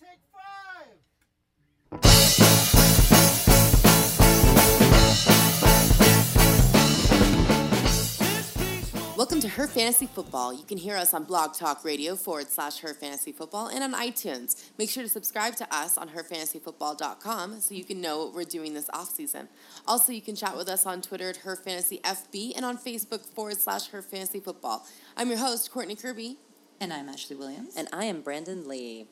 take five. Welcome to Her Fantasy Football. You can hear us on Blog Talk Radio forward slash Her Fantasy Football and on iTunes. Make sure to subscribe to us on HerFantasyFootball.com so you can know what we're doing this off season. Also, you can chat with us on Twitter at Her Fantasy FB and on Facebook forward slash Her Fantasy Football. I'm your host, Courtney Kirby. And I'm Ashley Williams. And I am Brandon Lee.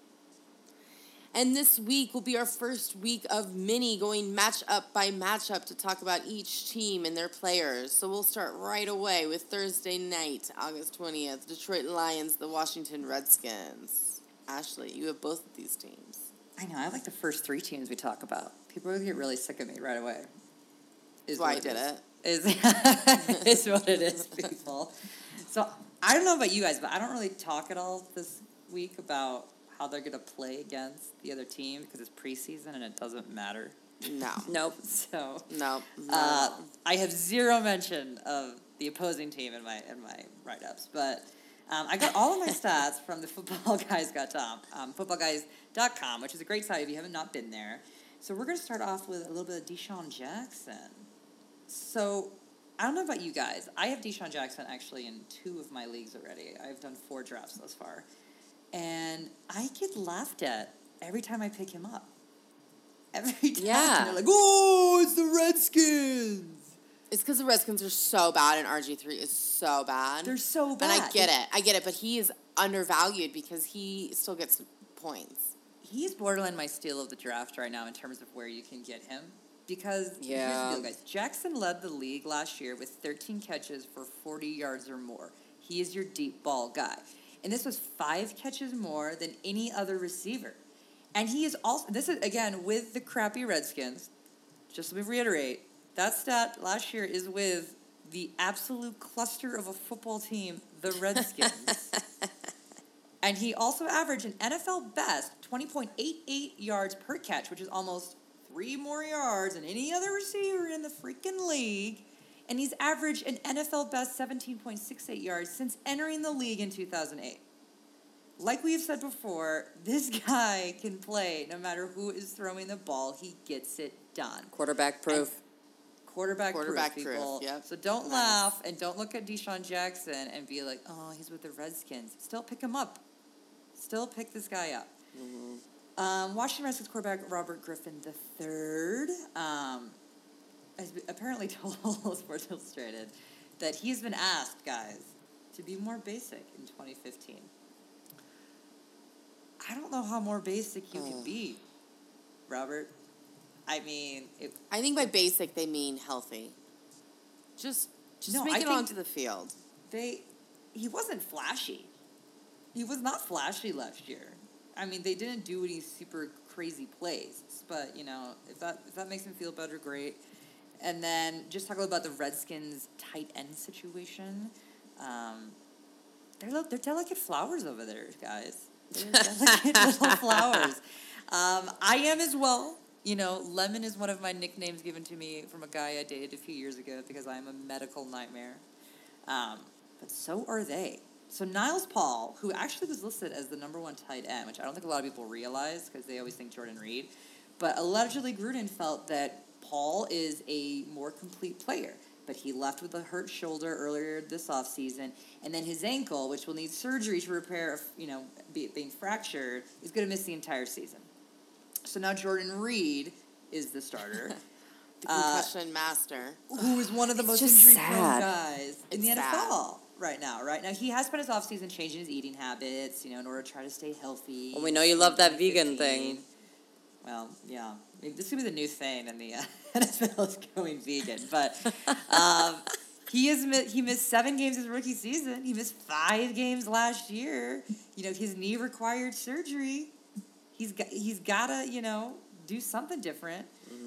And this week will be our first week of mini going matchup by matchup to talk about each team and their players. So we'll start right away with Thursday night, August 20th, Detroit Lions, the Washington Redskins. Ashley, you have both of these teams. I know. I like the first three teams we talk about. People get really sick of me right away. Is why I did is. it. Is is what it is, people. So I don't know about you guys, but I don't really talk at all this week about how they're going to play against the other team because it's preseason and it doesn't matter. No. Nope. So No. uh, I have zero mention of the opposing team in my in my write ups, but um, I got all of my stats from the footballguys.com, um, footballguys.com, which is a great site if you haven't not been there. So we're going to start off with a little bit of DeSean Jackson. So I don't know about you guys. I have DeSean Jackson actually in two of my leagues already. I've done four drafts thus far, and I get laughed at every time I pick him up. Every time Yeah. they're like, "Oh, it's the Redskins." It's because the Redskins are so bad and RG3 is so bad. They're so bad. And I get it. I get it. But he is undervalued because he still gets points. He's borderline my steal of the draft right now in terms of where you can get him. Because Yeah. here's the deal, guys. Jackson led the league last year with 13 catches for 40 yards or more. He is your deep ball guy. And this was five catches more than any other receiver. And he is also, this is again with the crappy Redskins. Just let me reiterate that stat last year is with the absolute cluster of a football team, the Redskins. And he also averaged an NFL best 20.88 yards per catch, which is almost three more yards than any other receiver in the freaking league. And he's averaged an NFL best 17.68 yards since entering the league in 2008. Like we have said before, this guy can play no matter who is throwing the ball, he gets it done. Quarterback proof. Quarterback, Quarterback proof, proof, people. yep. So don't Nice. laugh and don't look at DeSean Jackson and be like, oh, he's with the Redskins. Still pick him up. Still pick this guy up. Um, Washington Redskins quarterback Robert Griffin III um, has apparently told Sports Illustrated that he's been asked, guys, to be more basic in 2015. I don't know how more basic you can hmm. be, Robert. I mean, it, I think by basic they mean healthy. Just just No, make I it onto the field. they he wasn't flashy. He was not flashy last year. I mean, they didn't do any super crazy plays, but you know, if that if that makes him feel better, great. And then just talk a little about the Redskins tight end situation. Um, they're lo- they're delicate flowers over there, guys. They're delicate little flowers. Um, I am as well. You know, Lemon is one of my nicknames given to me from a guy I dated a few years ago because I am a medical nightmare. Um, but so are they. So Niles Paul, who actually was listed as the number one tight end, which I don't think a lot of people realize because they always think Jordan Reed, but allegedly Gruden felt that Paul is a more complete player. But he left with a hurt shoulder earlier this offseason, and then his ankle, which will need surgery to repair, you know, be, being fractured, is going to miss the entire season. So now Jordan Reed is the starter. The Uh, master. who is one of the It's most just injury prone sad. guys in the It's NFL sad. right now. Right now, he has spent his offseason changing his eating habits, you know, in order to try to stay healthy. Well, we know you love that vegan 2015. thing. Well, yeah, Maybe this could be the new thing in the uh, NFL is going vegan, but um, he is he missed seven games his rookie season. He missed five games last year. You know, his knee required surgery. He's got he's gotta you know do something different.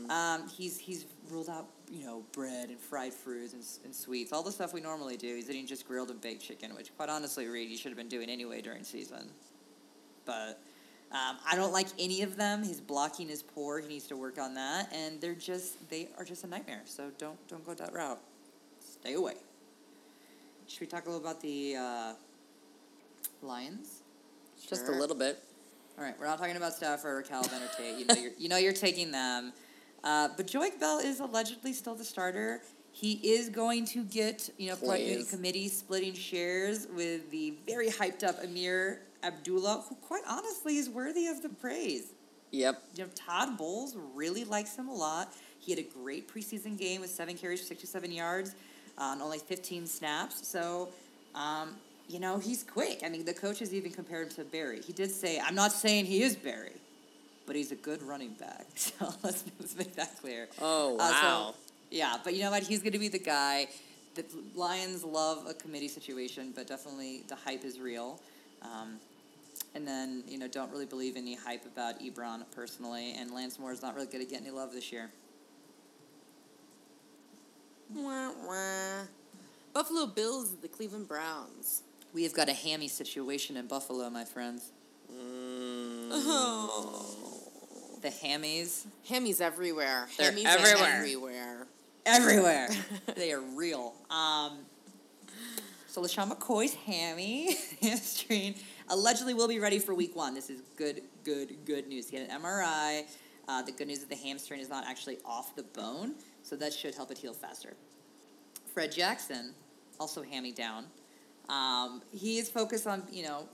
Um, he's he's ruled out you know bread and fried foods and, and sweets, all the stuff we normally do. He's eating just grilled and baked chicken, which quite honestly, Reed, you should have been doing anyway during season. But um, I don't like any of them. His blocking is poor. He needs to work on that, and they're just they are just a nightmare. So don't don't go that route. Stay away. Should we talk a little about the uh, Lions? Just a little bit. All right, we're not talking about Stafford or Calvin or Tate. You know you're, you know you're taking them. Uh, but Joique Bell is allegedly still the starter. He is going to get, you know, quite a Please. committee splitting shares with the very hyped up Ameer Abdullah, who quite honestly is worthy of the praise. Yep. You know, Todd Bowles really likes him a lot. He had a great preseason game with seven carries for 67 yards on only 15 snaps. So, um, you know, he's quick. I mean, the coaches even compared him to Barry. He did say, I'm not saying he is Barry, but he's a good running back. So let's, let's make that clear. Oh, Uh, so- wow. yeah, but you know what? He's going to be the guy. The Lions love a committee situation, but definitely the hype is real. Um, and then, you know, don't really believe any hype about Ebron personally. And Lance Moore is not really going to get any love this year. Wah, wah. Buffalo Bills, the Cleveland Browns. We have got a hammy situation in Buffalo, my friends. Mm. Oh. The hammies Hammies everywhere. They're Hammies everywhere. Everywhere. everywhere. they are real. Um, so LeSean McCoy's hammy hamstring allegedly will be ready for week one. This is good, good, good news. He had an MRI. Uh, the good news is the hamstring is not actually off the bone, so that should help it heal faster. Fred Jackson, also hammy down. Um, he is focused on, you know,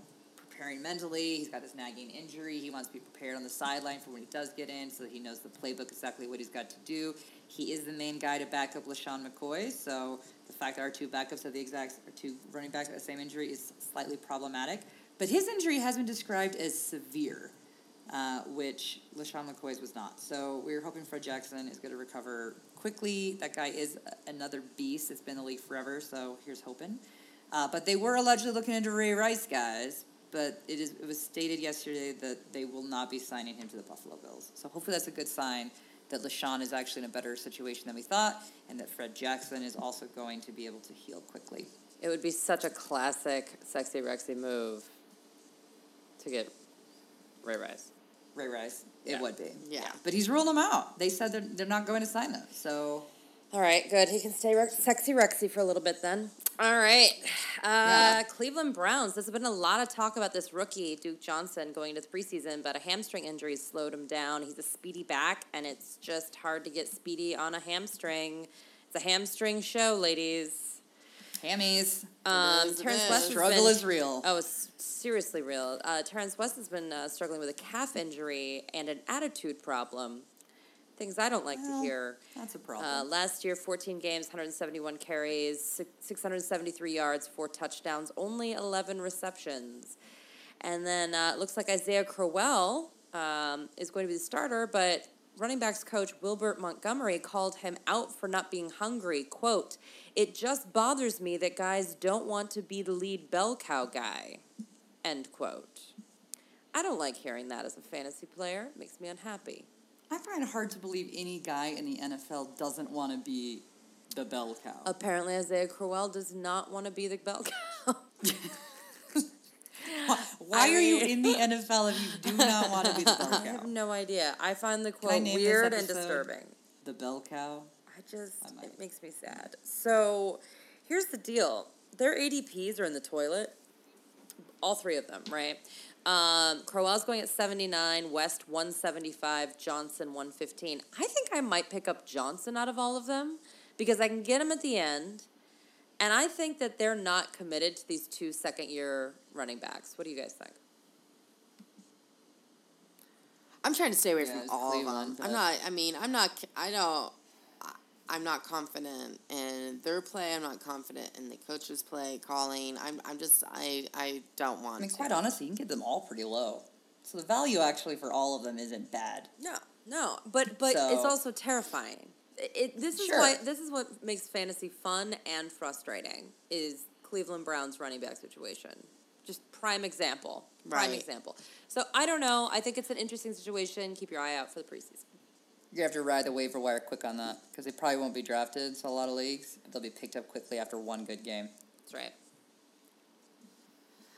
preparing mentally. He's got this nagging injury. He wants to be prepared on the sideline for when he does get in so that he knows the playbook exactly what he's got to do. He is the main guy to back up LeSean McCoy, so the fact that our two backups have the exact or two running backs have the same injury is slightly problematic. But his injury has been described as severe, uh, which LeSean McCoy's was not. So we're hoping Fred Jackson is going to recover quickly. That guy is another beast. It's been the league forever, so here's hoping. Uh, but they were allegedly looking into Ray Rice, guys. But it is it was stated yesterday that they will not be signing him to the Buffalo Bills. So hopefully that's a good sign that LeSean is actually in a better situation than we thought, and that Fred Jackson is also going to be able to heal quickly. It would be such a classic sexy Rexy move to get Ray Rice. Ray Rice, it Yeah. would be. Yeah. But he's ruled them out. They said they're, they're not going to sign them. So All right, good. He can stay Rex- sexy Rexy for a little bit then. All right. Uh, Yeah. Cleveland Browns. There's been a lot of talk about this rookie, Duke Johnson, going into the preseason, but a hamstring injury slowed him down. He's a speedy back, and it's just hard to get speedy on a hamstring. It's a hamstring show, ladies. Hammies, Um, Terrance. West struggle been- is real. Oh, it's seriously real. Uh, Terrance West has been uh, struggling with a calf injury and an attitude problem. Things I don't like Well, to hear. That's a problem. Uh, last year, 14 games, 171 carries, 673 yards, four touchdowns, only 11 receptions. And then uh, it looks like Isaiah Crowell um, is going to be the starter, but running backs coach Wilbert Montgomery called him out for not being hungry. Quote, It just bothers me that guys don't want to be the lead bell cow guy. End quote. I don't like hearing that as a fantasy player. It makes me unhappy. I find it hard to believe any guy in the NFL doesn't want to be the bell cow. Apparently, Isaiah Crowell does not want to be the bell cow. Why, are you in the NFL if you do not want to be the bell cow? I have no idea. I find the quote weird and disturbing. The bell cow. I just I it makes me sad. So, here's the deal their ADPs are in the toilet. All three of them, right? Um, Crowell's going at 79, West 175, Johnson 115. I think I might pick up Johnson out of all of them because I can get him at the end. And I think that they're not committed to these two second year running backs. What do you guys think? I'm trying to stay away Yeah, from all Cleveland, of them. I'm not. I mean, I'm not. I don't. I- I'm not confident in their play. I'm not confident in the coach's play calling. I'm. I'm just. I. I don't want. I mean, to. quite honestly, you can get them all pretty low. So the value actually for all of them isn't bad. No, no, but but it's also terrifying. It, it- this is Sure. why this is what makes fantasy fun and frustrating is Cleveland Browns running back situation. Just prime example. Prime Right. example. So I don't know. I think it's an interesting situation. Keep your eye out for the preseason. You have to ride the waiver wire quick on that because they probably won't be drafted. So a lot of leagues, they'll be picked up quickly after one good game. That's right.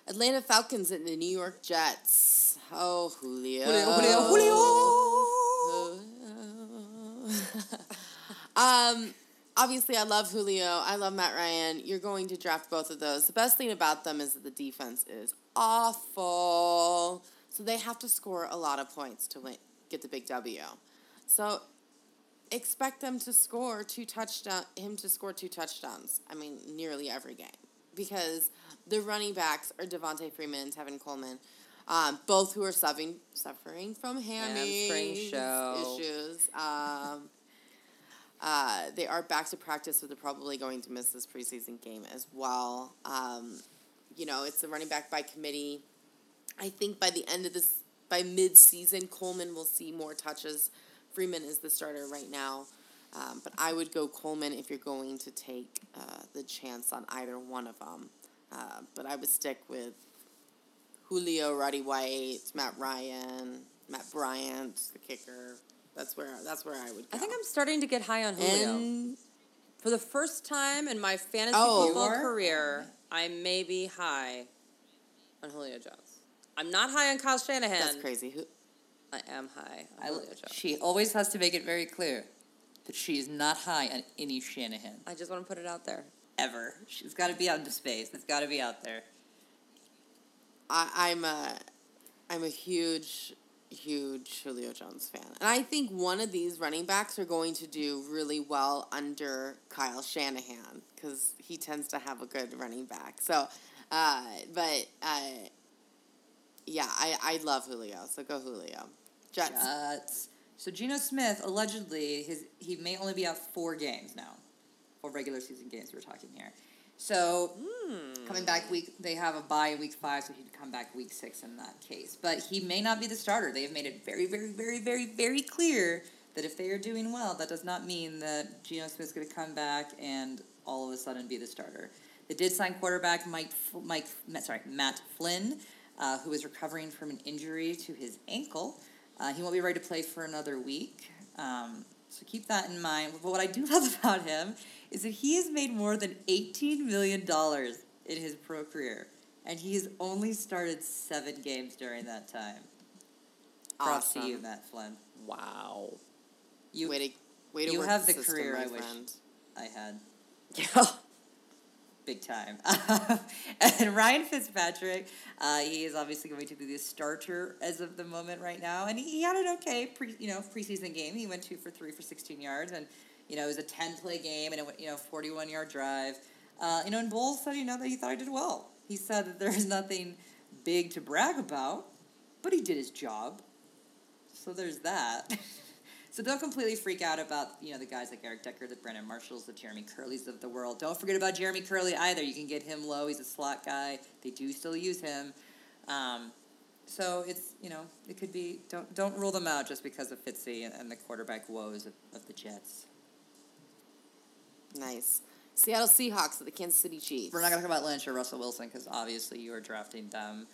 Atlanta Falcons and the New York Jets. Oh, julio julio Julio. Um, obviously, I love Julio. I love Matt Ryan. You're going to draft both of those. The best thing about them is that the defense is awful. So they have to score a lot of points to win, get the big W. So expect them to score two touchdown him to score two touchdowns. I mean, nearly every game because the running backs are Devonta Freeman and Tevin Coleman, um, both who are suffering suffering from hammy Hamstring issues. Um, uh, they are back to practice, so they're probably going to miss this preseason game as well. Um, you know, it's the running back by committee. I think by the end of this, by mid-season, Coleman will see more touches. Freeman is the starter right now, um, but I would go Coleman if you're going to take uh, the chance on either one of them. Uh, but I would stick with Julio, Roddy White, Matt Ryan, Matt Bryant, the kicker. That's where that's where I would. Go. I think I'm starting to get high on Julio. And For the first time in my fantasy Oh. football career, oh, I may be high on Julio Jones. I'm not high on Kyle Shanahan. that's crazy. Who? I am high on I, Julio Jones. she always has to make it very clear that she is not high on any Shanahan I just want to put it out there. ever. She's got to be out into space. It's got to be out there. I, I'm a, I'm a huge, huge Julio Jones fan, and I think one of these running backs are going to do really well under Kyle Shanahan because he tends to have a good running back. So, uh, but uh, yeah, I, I love Julio, so go Julio. Jets. Jets. So Geno Smith allegedly his he may only be out four games now, four regular season games. We're talking here. So coming back week, they have a bye in week five, so he'd come back week six in that case. But he may not be the starter. They have made it very, very, very, very, very clear that if they are doing well, that does not mean that Geno Smith's going to come back and all of a sudden be the starter. They did sign quarterback Mike, Mike, sorry, Matt Flynn, uh, who is recovering from an injury to his ankle. Uh, he won't be ready to play for another week. Um, so keep that in mind. But what I do love about him is that he has made more than $18 million in his pro career. And he has only started seven games during that time. Props to you, Awesome. Matt Flynn. Wow. You, way to, way to you have the system, career I wish- friend. I had Yeah. big time. and Ryan Fitzpatrick, uh, he is obviously going to be the starter as of the moment right now, and he, he had an okay pre you know preseason game. He went two for three for sixteen yards, and you know it was a ten play game, and it went you know forty one yard drive. Uh, you know, and Bowles said you know that he thought I did well. He said that there's nothing big to brag about, but he did his job. So there's that. So don't completely freak out about you know the guys like Eric Decker, the Brandon Marshalls, the Jeremy Kerleys of the world. Don't forget about Jeremy Kerley either. You can get him low. He's a slot guy. They do still use him. Um, so it's you know it could be don't don't rule them out just because of Fitzy and, and the quarterback woes of, of the Jets. Nice. Seattle Seahawks at the Kansas City Chiefs. We're not going to talk about Lynch or Russell Wilson because obviously you are drafting them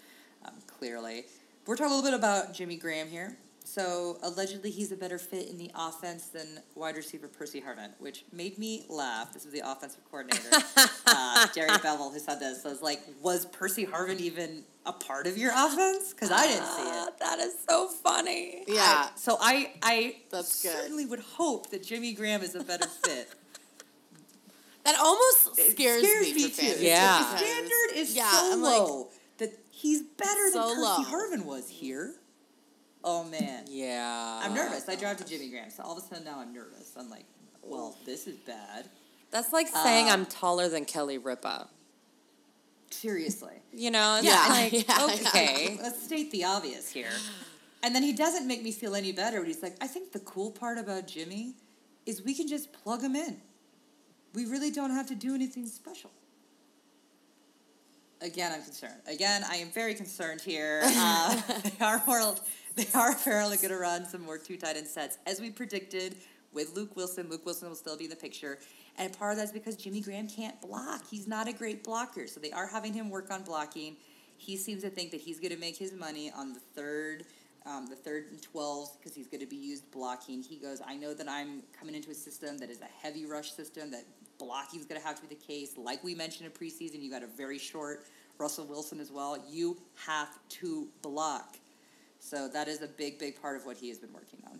um, clearly. We're talking a little bit about Jimmy Graham here. So allegedly he's a better fit in the offense than wide receiver Percy Harvin, which made me laugh. This is the offensive coordinator, uh, Jerry Bevell, who said this. So I was like, was Percy Harvin even a part of your offense? Because I didn't see it. Ah, that is so funny. Yeah. I- so I, I That's good. certainly would hope that Jimmy Graham is a better fit. That almost It scares, me, for too. fantasy Yeah. The standard is yeah, so I'm like, that he's better So than Percy low. Harvin was here. Oh man, Yeah. I'm nervous. I drive to Jimmy Graham, so all of a sudden now I'm nervous. I'm like, well, this is bad. That's like saying Uh, I'm taller than Kelly Ripa. Seriously. You know, Yeah, like yeah, yeah. okay. Let's state the obvious here. And then he doesn't make me feel any better. But he's like, I think the cool part about Jimmy is we can just plug him in. We really don't have to do anything special. Again, I'm concerned. Again, I am very concerned here. Uh, they are more, they are apparently going to run some more two tight end sets, as we predicted with Luke Wilson. Luke Wilson will still be in the picture, and part of that's because Jimmy Graham can't block. He's not a great blocker, so they are having him work on blocking. He seems to think that he's going to make his money on the third, um, the third and twelves because he's going to be used blocking. He goes, I know that I'm coming into a system that is a heavy rush system that blocking is going to have to be the case. Like we mentioned in preseason, you got a very short Russell Wilson as well. You have to block. So that is a big, big part of what he has been working on.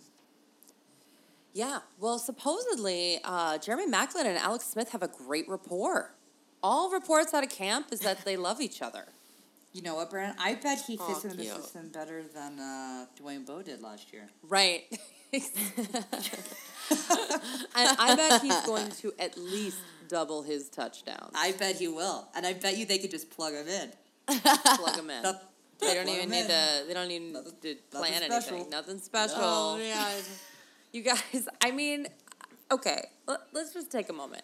Yeah. Well, supposedly, uh, Jeremy Maclin and Alex Smith have a great rapport. All reports out of camp is that they love each other. You know what, Brandon? I bet he fits in the system better than uh, Dwayne Bowe did last year. Right. and I bet he's going to at least double his touchdowns. I bet he will, and I bet you they could just plug him in. Plug him in. They don't even need in. to. They don't even Nothing- to plan special. anything. Nothing special. Oh, yeah. You guys, I mean, okay, let, let's just take a moment.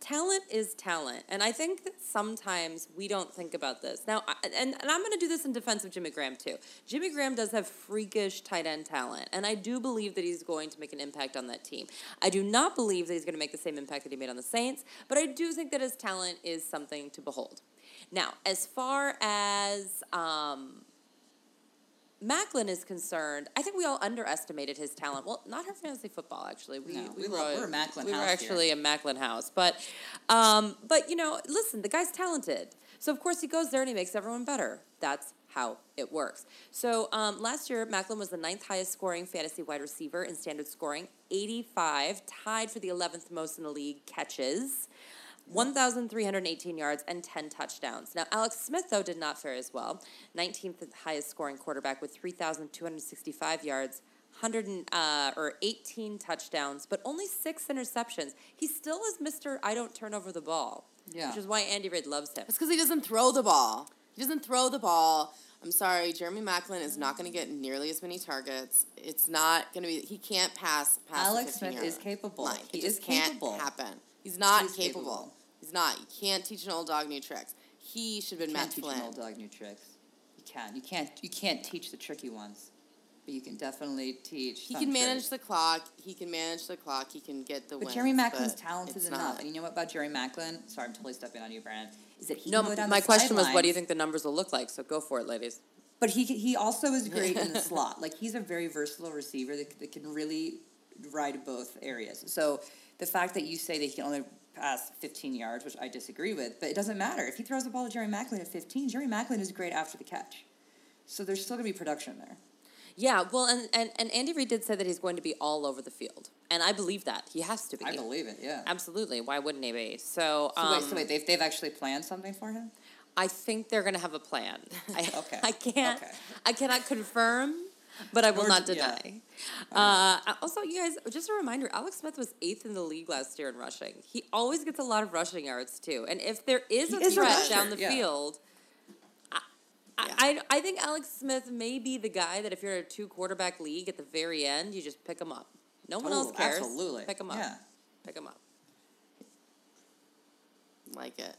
Talent is talent. And I think that sometimes we don't think about this. Now, and, and I'm going to do this in defense of Jimmy Graham, too. Jimmy Graham does have freakish tight end talent. And I do believe that he's going to make an impact on that team. I do not believe that he's going to make the same impact that he made on the Saints, but I do think that his talent is something to behold. Now, as far as um, Maclin is concerned, I think we all underestimated his talent. Well, not her fantasy football, actually. We, No, we, we were, love- we're a Maclin We were house here. actually a Maclin house, but, um, but you know, listen, the guy's talented. So of course he goes there and he makes everyone better. That's how it works. So um, last year, Maclin was the ninth highest scoring fantasy wide receiver in standard scoring, 85, tied for the 11th most in the league catches. 1,318 yards and 10 touchdowns. Now, Alex Smith, though, did not fare as well. 19th highest scoring quarterback with 3,265 yards, 100 uh, or 18 touchdowns, but only six interceptions. He still is Mr. I don't turn over the ball. Yeah. Which is why Andy Reid loves him. It's because he doesn't throw the ball. He doesn't throw the ball. I'm sorry, Jeremy Maclin is not going to get nearly as many targets. It's not going to be. He can't pass. past Alex the Smith is capable. line. He it just is can't capable. happen. He's not He's capable. capable. He's not. You can't teach an old dog new tricks. He should have been can't Matt teach Flynn. an old dog new tricks. You can. You can't. You can't teach the tricky ones, but you can definitely teach. He can manage tricks. the clock. He can manage the clock. He can get the But wins. Jerry Maclin's but talented enough, not. and you know what about Jerry Maclin? Sorry, I'm totally stepping on you, Brandon. Is that he No, can go down my question was, what do you think the numbers will look like? So go for it, ladies. But he he also is great in the slot. Like he's a very versatile receiver that, that can really ride both areas. So the fact that you say that he can only pass 15 yards, which I disagree with, but it doesn't matter. If he throws the ball to Jerry Maclin at 15, Jerry Maclin is great after the catch. So there's still going to be production there. Yeah, well, and, and, and Andy Reid did say that he's going to be all over the field. And I believe that. He has to be. I believe it, yeah. Absolutely. Why wouldn't he be? So, So um, wait, so wait, they've, they've actually planned something for him? I think they're going to have a plan. I, Okay. I can't. Okay. I cannot confirm, but I will Nor not d- yeah. deny. Uh, also, you guys, just a reminder: Alex Smith was eighth in the league last year in rushing. He always gets a lot of rushing yards too. And if there is He a is a threat rusher, down the yeah. field. I, I, I I think Alex Smith may be the guy that if you're in a two quarterback league at the very end, you just pick him up. No one else Oh, cares. absolutely. Pick him up. Yeah. Pick him up. Like it.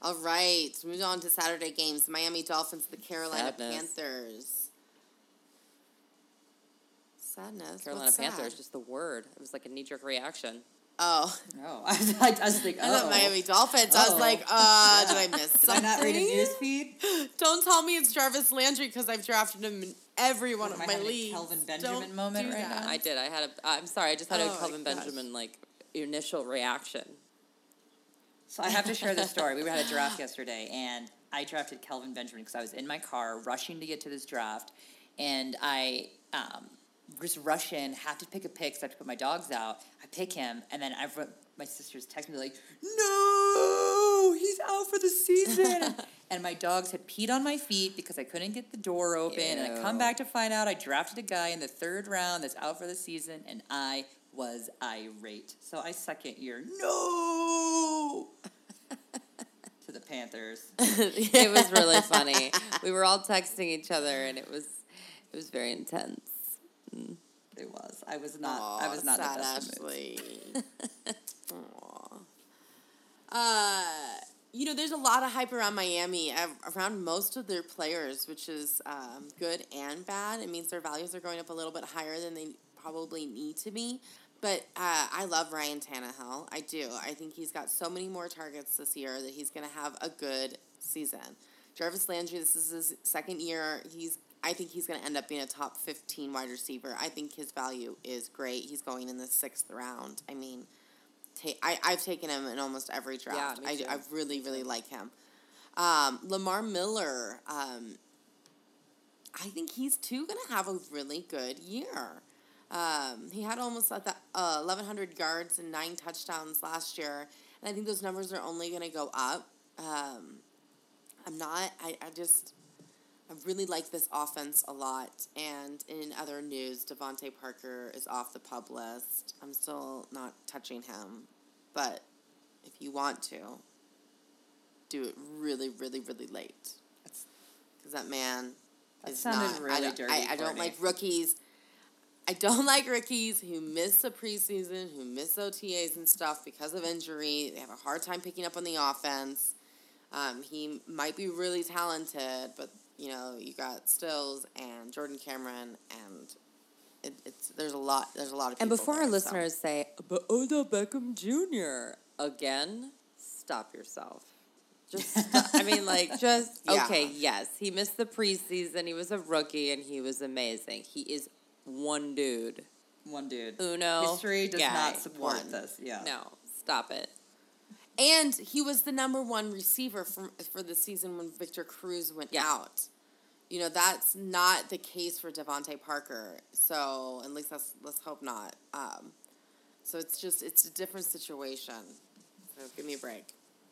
All right, moving on to Saturday games. Miami Dolphins, the Carolina Sadness. Panthers. Sadness. Carolina What's sad? Panthers, just the word. It was like a knee jerk reaction. Oh, No, I, I, I was thinking, I thought oh. Miami Dolphins. I was Oh. like, uh, did I miss Did I something? not read a news feed? Don't tell me it's Jarvis Landry because I've drafted him in every one Am of I my having a leagues. Kelvin Benjamin Don't moment do right that. now? I did. I had a. I'm sorry. I just had Oh a my Kelvin. Benjamin like initial reaction. So I have to share this story. We had a draft yesterday, and I drafted Kelvin Benjamin because I was in my car rushing to get to this draft, and I um, just rush in, have to pick a pick, so I have to put my dogs out. I pick him, and then I've my sisters text me like, "No, he's out for the season." and my dogs had peed on my feet because I couldn't get the door open, and I come back to find out I drafted a guy in the third round that's out for the season, and I was irate. So I second year, no. to the Panthers. it was really funny. We were all texting each other, and it was it was very intense. It was. I was not. Aw, I was not sad the best of. Ashley. Aw. Uh, you know, there's a lot of hype around Miami, around most of their players, which is um, good and bad. It means their values are going up a little bit higher than they probably need to be. But uh, I love Ryan Tannehill. I do. I think he's got so many more targets this year that he's going to have a good season. Jarvis Landry, this is his second year. He's I think he's going to end up being a top 15 wide receiver. I think his value is great. He's going in the sixth round. I mean, ta- I, I've taken him in almost every draft. me I. I really, really like him. Um, Lamar Miller, um, I think he's too going to have a really good year. Um, he had almost at the, uh, 1,100 yards and nine touchdowns last year, and I think those numbers are only going to go up. Um, I'm not. I, I just. I really like this offense a lot. And in other news, DeVante Parker is off the pup list. I'm still not touching him. But if you want to, do it really, really, really late. Because that man That is not. really I don't, dirty, I, I don't like rookies. I don't like rookies who miss the preseason, who miss OTAs and stuff because of injury. They have a hard time picking up on the offense. Um, he might be really talented, but you know you got Stills and Jordan Cameron, and it, it's there's a lot there's a lot of. And people before our there, so- listeners say, but Odell Beckham Jr. again, stop yourself. Just, stop. I mean, like, just, Yeah. okay, yes, he missed the preseason. He was a rookie and he was amazing. He is one dude. One dude. Uno. History does guy. not support One. this. Yeah. No, stop it. And he was the number one receiver for for the season when Victor Cruz went Yeah. out. You know that's not the case for DeVante Parker. So at least let's let's hope not. Um, so it's just it's a different situation. So give me a break.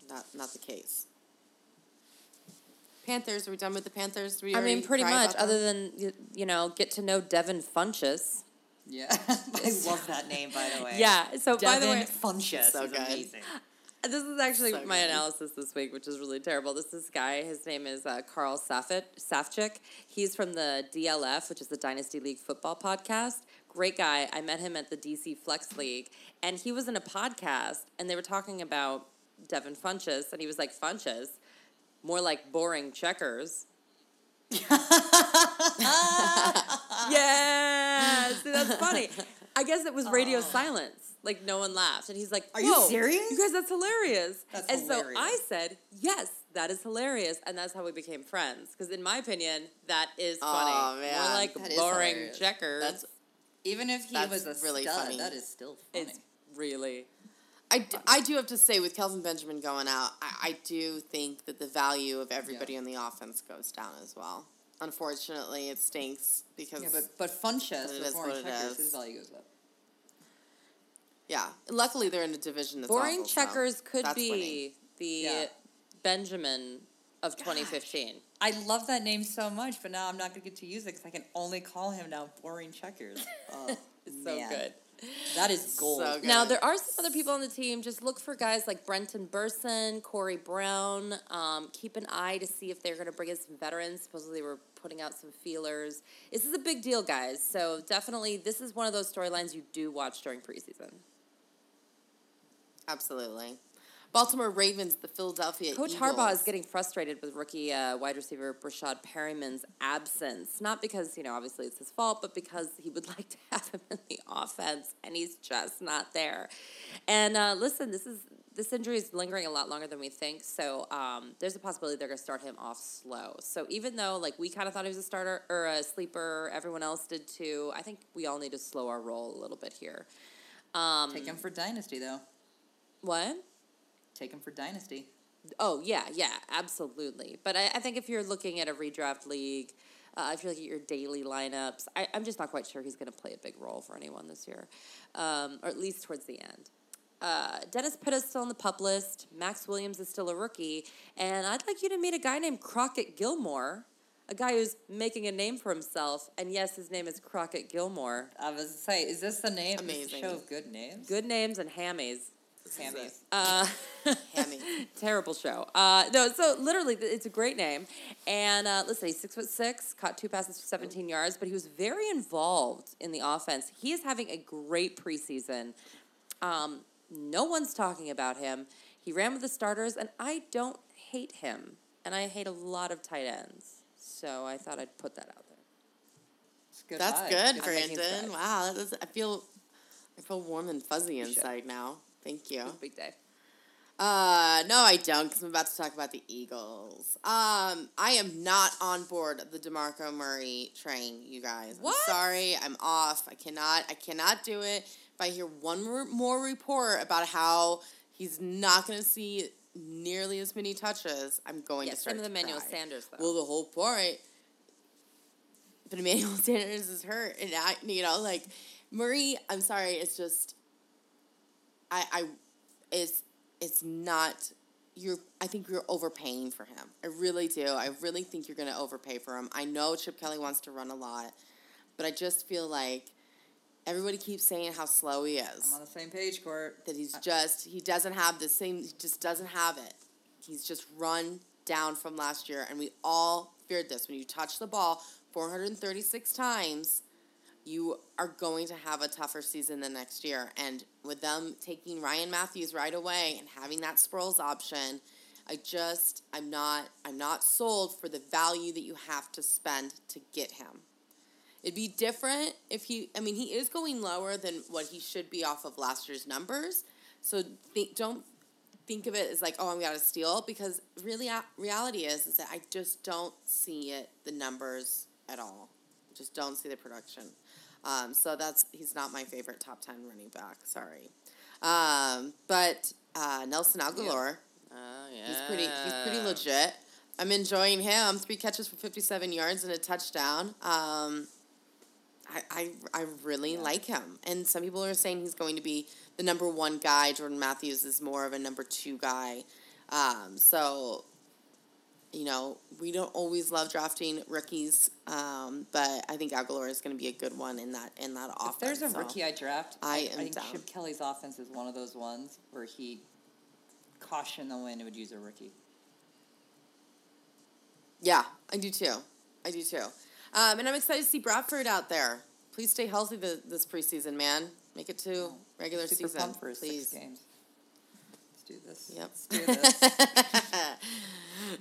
Not not the case. Panthers. Are we done with the Panthers? We I mean, pretty much, other than, you, you know, get to know Devin Funchess. Yeah. I love that name, by the way. Yeah, so by the way, Funchess So is good. amazing. This is actually So my good. analysis this week, which is really terrible. This is this guy, his name is uh, Carl Safit, Safchik. He's from the DLF, which is the Dynasty League football podcast. Great guy. I met him at the DC Flex League, and he was in a podcast, and they were talking about Devin Funchess, and he was like, Funchess, more like boring checkers. yeah, see that's funny. I guess it was radio silence. Like no one laughed, and he's like, Are you serious? You guys, that's hilarious." That's and so I said, "Yes, that is hilarious," and that's how we became friends. Because in my opinion, that is funny. Aw, More man. like That is boring checkers. That's Even if he That's was a really stud, funny. that is still funny. it's really I, d- I do have to say, with Kelvin Benjamin going out, I, I do think that the value of everybody Yeah. on the offense goes down as well. Unfortunately, it stinks because yeah, but but Funchess But it with is boring checkers, his value goes up. Yeah, luckily they're in a division that's boring awful, so checkers could that's be winning. the Yeah. Benjamin of 2015. I love that name so much, but now I'm not gonna get to use it because I can only call him now Boring Checkers. Oh, It's so man. good. That is gold. So. Now there are some other people on the team. Just look for guys like Brenton Bersin, Corey Brown. Um, keep an eye to see if they're going to bring in some veterans. Supposedly, we're putting out some feelers. This is a big deal, guys. So definitely, this is one of those storylines you do watch during preseason. Absolutely. Baltimore Ravens, the Philadelphia Coach Eagles. Harbaugh is getting frustrated with rookie uh, wide receiver Breshad Perriman's absence. Not because, you know, obviously it's his fault, but because he would like to have him in the offense, and he's just not there. And uh, listen, this is this injury is lingering a lot longer than we think. So um, there's a possibility they're going to start him off slow. So even though like we kind of thought he was a starter or a sleeper, everyone else did too. I think we all need to slow our roll a little bit here. Um, Take him for Dynasty though. What? Take him for Dynasty. Oh yeah, yeah, absolutely. But I, I think if you're looking at a redraft league, uh, if you're looking at your daily lineups, I, I'm just not quite sure he's going to play a big role for anyone this year, um, or at least towards the end. Uh, Dennis Pitta's still on the pup list. Maxx Williams is still a rookie, and I'd like you to meet a guy named Crockett Gillmore, a guy who's making a name for himself. And yes, his name is Crockett Gillmore. I was say, is this the name? Amazing. show of good names? Good names and hammies. Sammy. Uh, Hammy. Terrible show. Uh, no, so literally, it's a great name. And uh, let's say six foot six, caught two passes for 17 yards, but he was very involved in the offense. He is having a great preseason. Um, no one's talking about him. He ran with the starters, and I don't hate him. And I hate a lot of tight ends. So I thought I'd put that out there. It's good That's vibes. good, Good thinking Brandon. Wow, that is, I feel I feel warm and fuzzy inside now. Thank you. It was a big day. Uh, no, I don't, because I'm about to talk about the Eagles. Um, I am not on board the Demarco Murray train, you guys. What? I'm sorry, I'm off. I cannot, I cannot do it. If I hear one more, report about how he's not going to see nearly as many touches, I'm going Yeah, to start same with to Emmanuel. Sanders, though. Well, the whole point. But Emmanuel Sanders is hurt, and I, you know, like Murray. I'm sorry, it's just, I, I, it's, it's not you're I think you're overpaying for him. I really do. I really think you're going to overpay for him. I know Chip Kelly wants to run a lot, but I just feel like everybody keeps saying how slow he is. I'm on the same page, Court. that he's just he doesn't have the same he just doesn't have it. He's just run down from last year and we all feared this. When you touch the ball 436 times, you are going to have a tougher season the next year. And with them taking Ryan Mathews right away and having that Sproles option, I just I'm not I'm not sold for the value that you have to spend to get him. It'd be different if he I mean he is going lower than what he should be off of last year's numbers. So think, don't think of it as like, oh, I'm to steal because really uh, reality is is that I just don't see it the numbers at all. Just don't see the production. Um, so that's he's not my favorite top ten running back. Sorry, um, but uh, Nelson Agholor, Oh yeah. he's pretty he's pretty legit. I'm enjoying him. Three catches for 57 yards and a touchdown. Um, I, I, I really like him. And some people are saying he's going to be the number one guy. Jordan Matthews is more of a number two guy. Um, so, you know, we don't always love drafting rookies, um, but I think Agholor is going to be a good one in that in that offense. There's a so. rookie I draft, I I, am I think down. Chip Kelly's offense is one of those ones where he caution the wind would use a rookie. Yeah, I do too. I do too. Um, and I'm excited to see Bradford out there. Please stay healthy the, this preseason, man. Make it to regular Super season, please. games. Do this. Yep. Do this.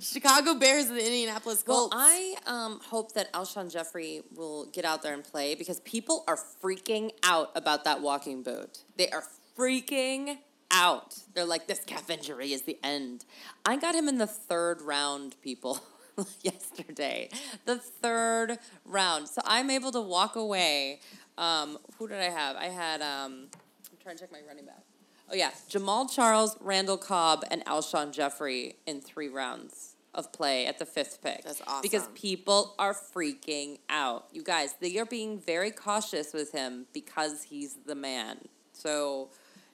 Chicago Bears and the Indianapolis Colts. Well. I um, hope that Alshon Jeffery will get out there and play because people are freaking out about that walking boot. They are freaking out. They're like, this calf injury is the end. I got him in the third round, people, yesterday. The third round. So I'm able to walk away. Um, who did I have? I had, um, I'm trying to check my running back. Oh, yeah. Jamaal Charles, Randall Cobb, and Alshon Jeffery in three rounds of play at the fifth pick. That's awesome. Because people are freaking out. You guys, they are being very cautious with him because he's the man. So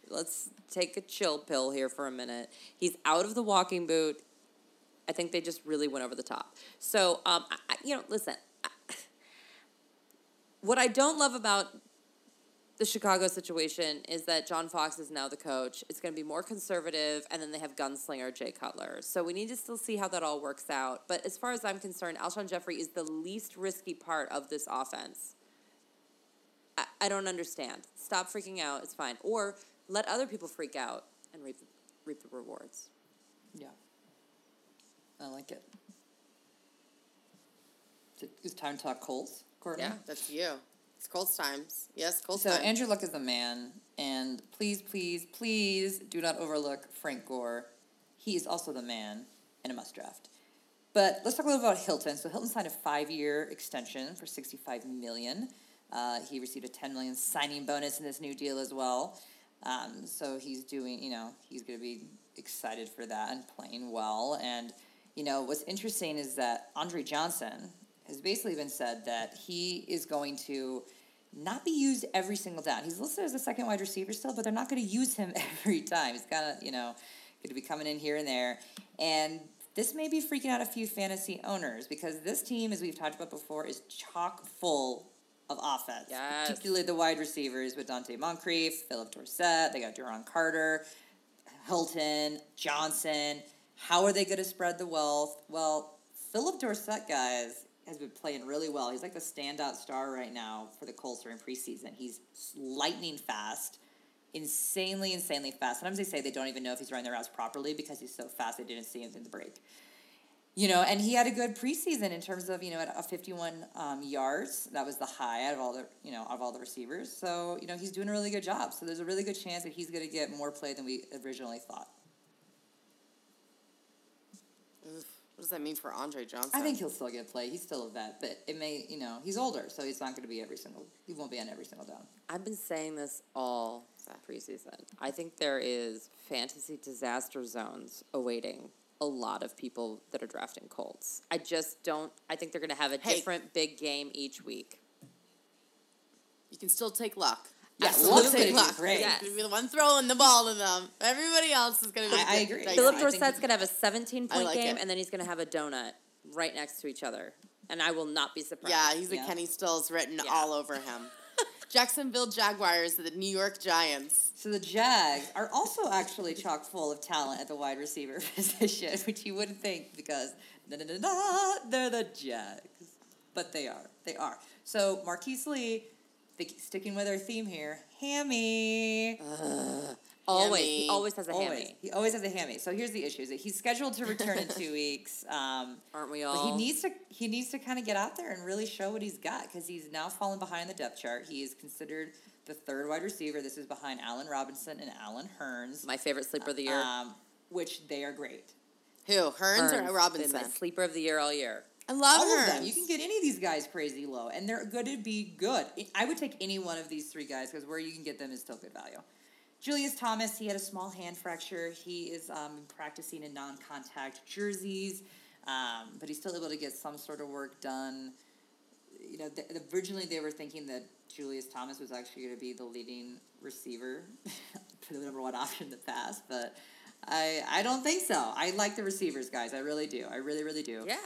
let's take a chill pill here for a minute. He's out of the walking boot. I think they just really went over the top. So, um, I, you know, listen. I, what I don't love about the Chicago situation is that John Fox is now the coach. It's going to be more conservative, and then they have gunslinger Jay Cutler. So we need to still see how that all works out. But as far as I'm concerned, Alshon Jeffery is the least risky part of this offense. I, I don't understand. Stop freaking out. It's fine. Or let other people freak out and reap the, reap the rewards. yeah. I like it. Is it- It's time to talk Colts, Courtney. yeah, that's you. It's Colts times. Yes, Colts times. So time. Andrew Luck is the man, and please, please, please do not overlook Frank Gore. He is also the man and a must draft. But let's talk a little about Hilton. So Hilton signed a five-year extension for sixty-five million. Uh, he received a ten million signing bonus in this new deal as well. Um, so he's doing, you know, he's going to be excited for that and playing well. And you know, what's interesting is that Andre Johnson has basically been said that he is going to not be used every single down. He's listed as a second wide receiver still, but they're not going to use him every time. He's kind of, you know, going to be coming in here and there. And this may be freaking out a few fantasy owners because this team, as we've talked about before, is chock full of offense. Yes. Particularly the wide receivers with Donte Moncrief, Phillip Dorsett, they got Duron Carter, Hilton, Johnson. How are they going to spread the wealth? Well, Phillip Dorsett, guys, has been playing really well. He's like the standout star right now for the Colts during preseason. He's lightning fast, insanely, insanely fast. Sometimes they say they don't even know if he's running their routes properly because he's so fast they didn't see him in the break. You know, and he had a good preseason in terms of you know at a fifty-one um, yards. That was the high out of all the you know out of all the receivers. So you know he's doing a really good job. So there's a really good chance that he's going to get more play than we originally thought. Oof. What does that mean for Andre Johnson? I think he'll still get play. He's still a vet, but it may you know he's older, so he's not going to be every single. He won't be on every single down. I've been saying this all preseason. I think there is fantasy disaster zones awaiting a lot of people that are drafting Colts. I just don't. I think they're going to have a Hey. different big game each week. you can still take luck. Yeah, Absolutely. Luck's gonna be great. He's Yes. gonna be the one throwing the ball to them. Everybody else is gonna be. I- I agree. dicey. Phillip I think Dorsett's he- gonna have a 17 point like game, it. and then he's gonna have a donut right next to each other, and I will not be surprised. Yeah, he's a Kenny Stills written Yeah. all over him. Jacksonville Jaguars, the New York Giants. So the Jags are also actually chock full of talent at the wide receiver position, which you wouldn't think because da, da, da, da, they're the Jags, but they are. They are. So Marquise Lee, sticking with our theme here, hammy. always, Hammy. he always has a always. hammy, He always has a hammy. So here's the issue: is that he's scheduled to return in two weeks. Um, aren't we but all? he needs to he needs to kind of get out there and really show what he's got because he's now fallen behind the depth chart. He is considered the third wide receiver. This is behind Allen Robinson and Allen Hurns, My favorite sleeper of the year, um, which they are great. Who? Hurns, Hurns, or Robinson? sleeper of the year all year. I love All them. You can get any of these guys crazy low, and they're going to be good. I would take any one of these three guys because where you can get them is still good value. Julius Thomas, he had a small hand fracture. He is um, practicing in non-contact jerseys, um, but he's still able to get some sort of work done. You know, th- originally they were thinking that Julius Thomas was actually going to be the leading receiver for the number one option in the past, but I I don't think so. I like the receivers, guys. I really do. I really, really do. Yeah,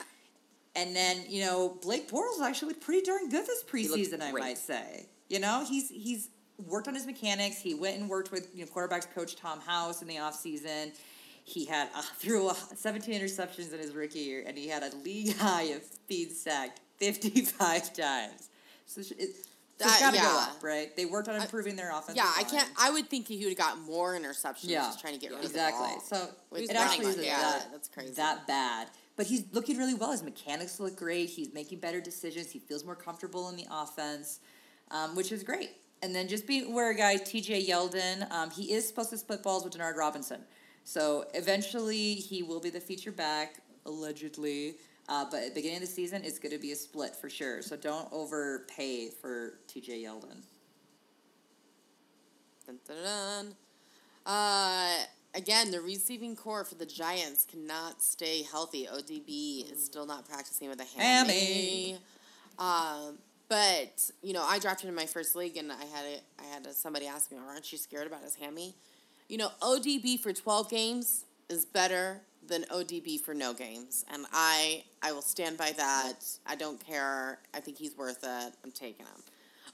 And then, you know, Blake Bortles actually looked pretty darn good this preseason, I might say. You know, he's he's worked on his mechanics. He went and worked with, you know, quarterbacks coach Tom House in the offseason. He had uh, threw uh, 17 interceptions in his rookie year, and he had a league high of being sacked 55 times. So it, so it's That- got to go up, right? They worked on improving their offense. yeah, I can't. I would think he would have got more interceptions. Yeah, just trying to get rid exactly. of the ball. So it actually isn't yeah, that, that's crazy. that bad. But he's looking really well. His mechanics look great. He's making better decisions. He feels more comfortable in the offense, um, which is great. And then just be aware, guys, TJ Yeldon, um, he is supposed to split balls with Denard Robinson. So eventually he will be the feature back, allegedly. Uh, but at the beginning of the season, it's going to be a split for sure. So don't overpay for TJ Yeldon. Dun, dun, dun. Uh, again, the receiving core for the Giants cannot stay healthy. ODB is still not practicing with a hammy. Um, but you know, I drafted in my first league, and I had a, I had a, somebody ask me, "Aren't you scared about his hammy?" You know, ODB for twelve games is better than ODB for no games, and I I will stand by that. I don't care. I think he's worth it. I'm taking him.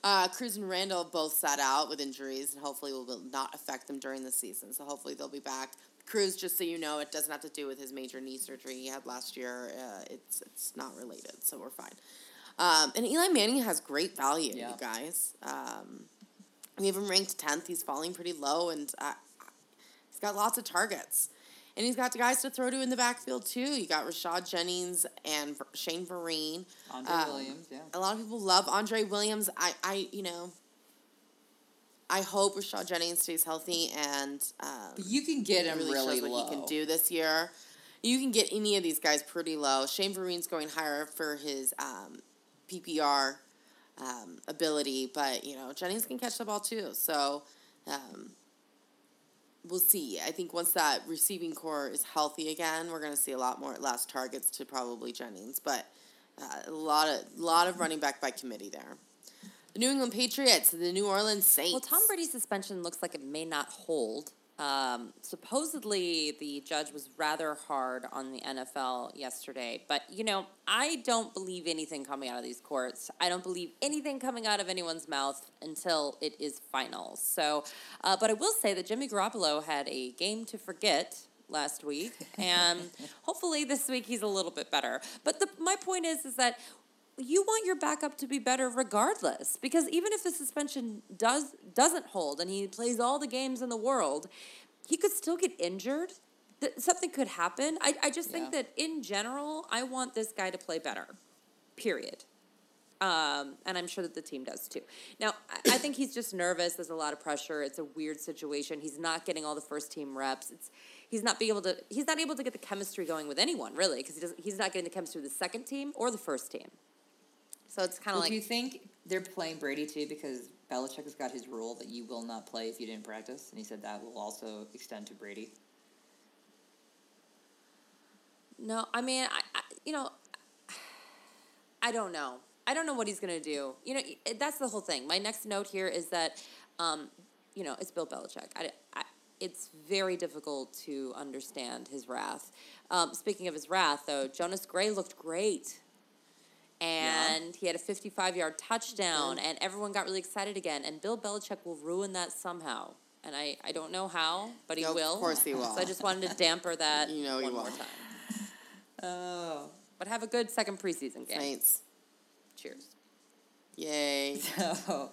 Uh, Cruz and Randle both sat out with injuries, and hopefully will not affect them during the season. So hopefully they'll be back. Cruz, just so you know, it doesn't have to do with his major knee surgery he had last year. Uh, it's it's not related, so we're fine. Um, and Eli Manning has great value, Yeah. you guys. Um, we have him ranked tenth. He's falling pretty low, and uh, he's got lots of targets. And he's got the guys to throw to in the backfield too. You got Rashad Jennings and Shane Vereen. Andre Um, Williams, yeah. A lot of people love Andre Williams. I, I, you know, I hope Rashad Jennings stays healthy and um, But you can get him really, really, low. what he can do this year. You can get any of these guys pretty low. Shane Vereen's going higher for his um, PPR um, ability, but you know Jennings can catch the ball too. So um, we'll see. I think once that receiving core is healthy again, we're going to see a lot more less targets to probably Jennings, but uh, a lot of lot of running back by committee there. The New England Patriots, the New Orleans Saints. Well, Tom Brady's suspension looks like it may not hold. Um, supposedly, the judge was rather hard on the NFL yesterday, but you know, I don't believe anything coming out of these courts. I don't believe anything coming out of anyone's mouth until it is final. So, uh, but I will say that Jimmy Garoppolo had a game to forget last week, and hopefully this week he's a little bit better. But the, my point is, is that you want your backup to be better regardless because even if the suspension does doesn't hold and he plays all the games in the world he could still get injured. Something could happen. I, I just think that in general i want this guy to play better period. Um, and i'm sure that the team does too. Now I, I think he's just nervous. There's a lot of pressure. It's a weird situation. He's not getting all the first team reps. It's he's not being able to he's not able to get the chemistry going with anyone really because he doesn't he's not getting the chemistry with the second team or the first team so it's kind of Well, like do you think they're playing Brady too because Belichick has got his rule that you will not play if you didn't practice, and he said that will also extend to Brady. No, I mean, I, I you know, I don't know. I don't know what he's gonna do. You know, that's the whole thing. My next note here is that Um, you know, it's Bill Belichick. I, I, it's very difficult to understand his wrath. Um, speaking of his wrath, though, Jonas Gray looked great. And he had a 55 yard touchdown, and everyone got really excited again. And Bill Belichick will ruin that somehow. And I, I don't know how, but he Nope, will. of course he will. So I just wanted to damper that You know he one more time. Oh. But have a good second preseason game. Saints. Cheers. Yay. So,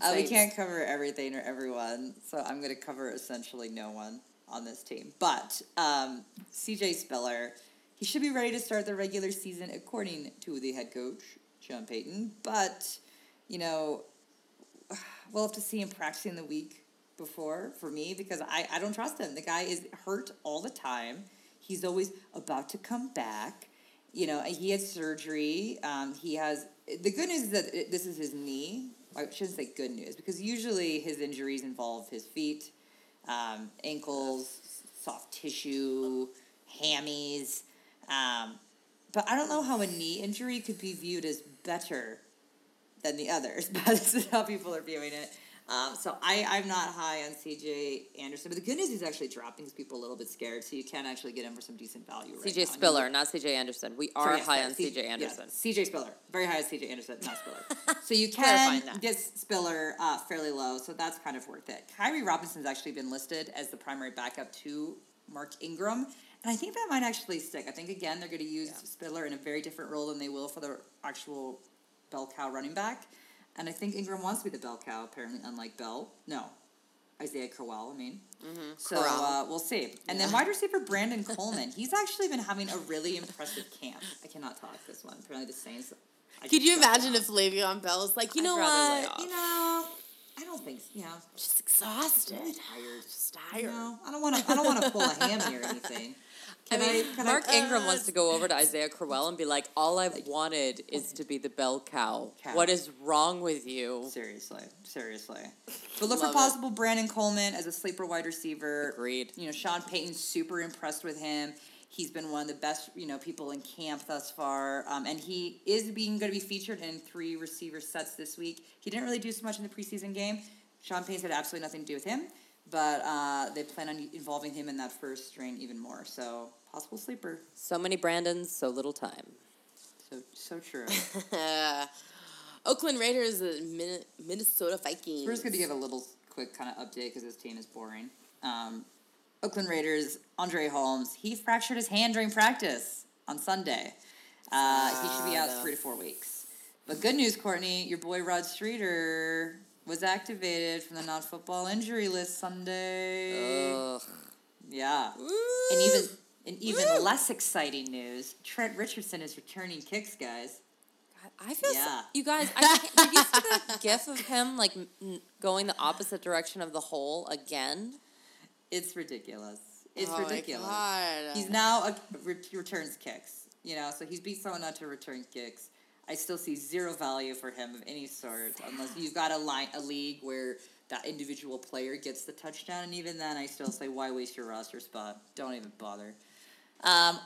uh, we can't cover everything or everyone, so I'm going to cover essentially no one on this team. But um, CJ Spiller, he should be ready to start the regular season according to the head coach, Sean Payton. But, you know, we'll have to see him practicing the week before for me because I, I don't trust him. The guy is hurt all the time. He's always about to come back. You know, he had surgery. Um, he has the good news is that this is his knee. I shouldn't say good news because usually his injuries involve his feet, um, ankles, soft tissue, hammies. Um, but I don't know how a knee injury could be viewed as better than the others, but this is how people are viewing it. Um, so I, I'm not high on CJ Anderson, but the good news is he's actually dropping people a little bit scared, so you can actually get him for some decent value. Right CJ now. Spiller, not CJ Anderson. We are Sorry, yes, high sorry, on C- CJ Anderson. CJ Spiller, very high on CJ Anderson, not Spiller. so you can get Spiller uh, fairly low, so that's kind of worth it. Khiry Robinson's actually been listed as the primary backup to Mark Ingram, and I think that might actually stick. I think again they're going to use Spiller in a very different role than they will for the actual bell cow running back, and I think Ingram wants to be the bell cow. Apparently, unlike Bell, no. Isaiah Crowell, I mean. So uh, we'll see. And then wide receiver Brandon Coleman. He's actually been having a really impressive camp. I cannot talk this one. Apparently, the Saints. I Could you imagine if Le'Veon Bell is like, you I'd know what? You know, I don't think. Yeah, Just exhausted. tired. Just You tired. know, I don't want to. I don't want to pull a hammy or anything. I? mean, can Mark I, Ingram uh, wants to go over to Isaiah Crowell and be like, "All I've wanted is to be the bell cow. Cow. What is wrong with you?" Seriously, seriously. But look Love for it. possible Brandon Coleman as a sleeper wide receiver. Agreed. You know, Sean Payton's super impressed with him. He's been one of the best, you know, people in camp thus far, um, and he is being going to be featured in three receiver sets this week. He didn't really do so much in the preseason game. Sean Payton's had absolutely nothing to do with him, but uh, they plan on involving him in that first strain even more. So possible sleeper. So many Brandons, so little time. So so true. Oakland Raiders, Min- Minnesota Vikings. We're just going to give a little quick kind of update because this team is boring. Um, Oakland Raiders, Andre Holmes, he fractured his hand during practice on Sunday. Uh, he should be out Sad. three to four weeks. But good news, Courtney, your boy Rod Streater was activated from the non-football injury list Sunday. Ugh. yeah, Woo! and even and even Woo! less exciting news: Trent Richardson is returning kicks, guys. God, I feel Yeah. so, you guys. I can't, did you see the gif of him like n- going the opposite direction of the hole again? It's ridiculous. It's Oh my ridiculous. God. He's now a re- returns kicks. You know, so he's beat someone not to return kicks. I still see zero value for him of any sort, unless you've got a line, a league where that individual player gets the touchdown, and even then, I still say, why waste your roster spot? Don't even bother. Um,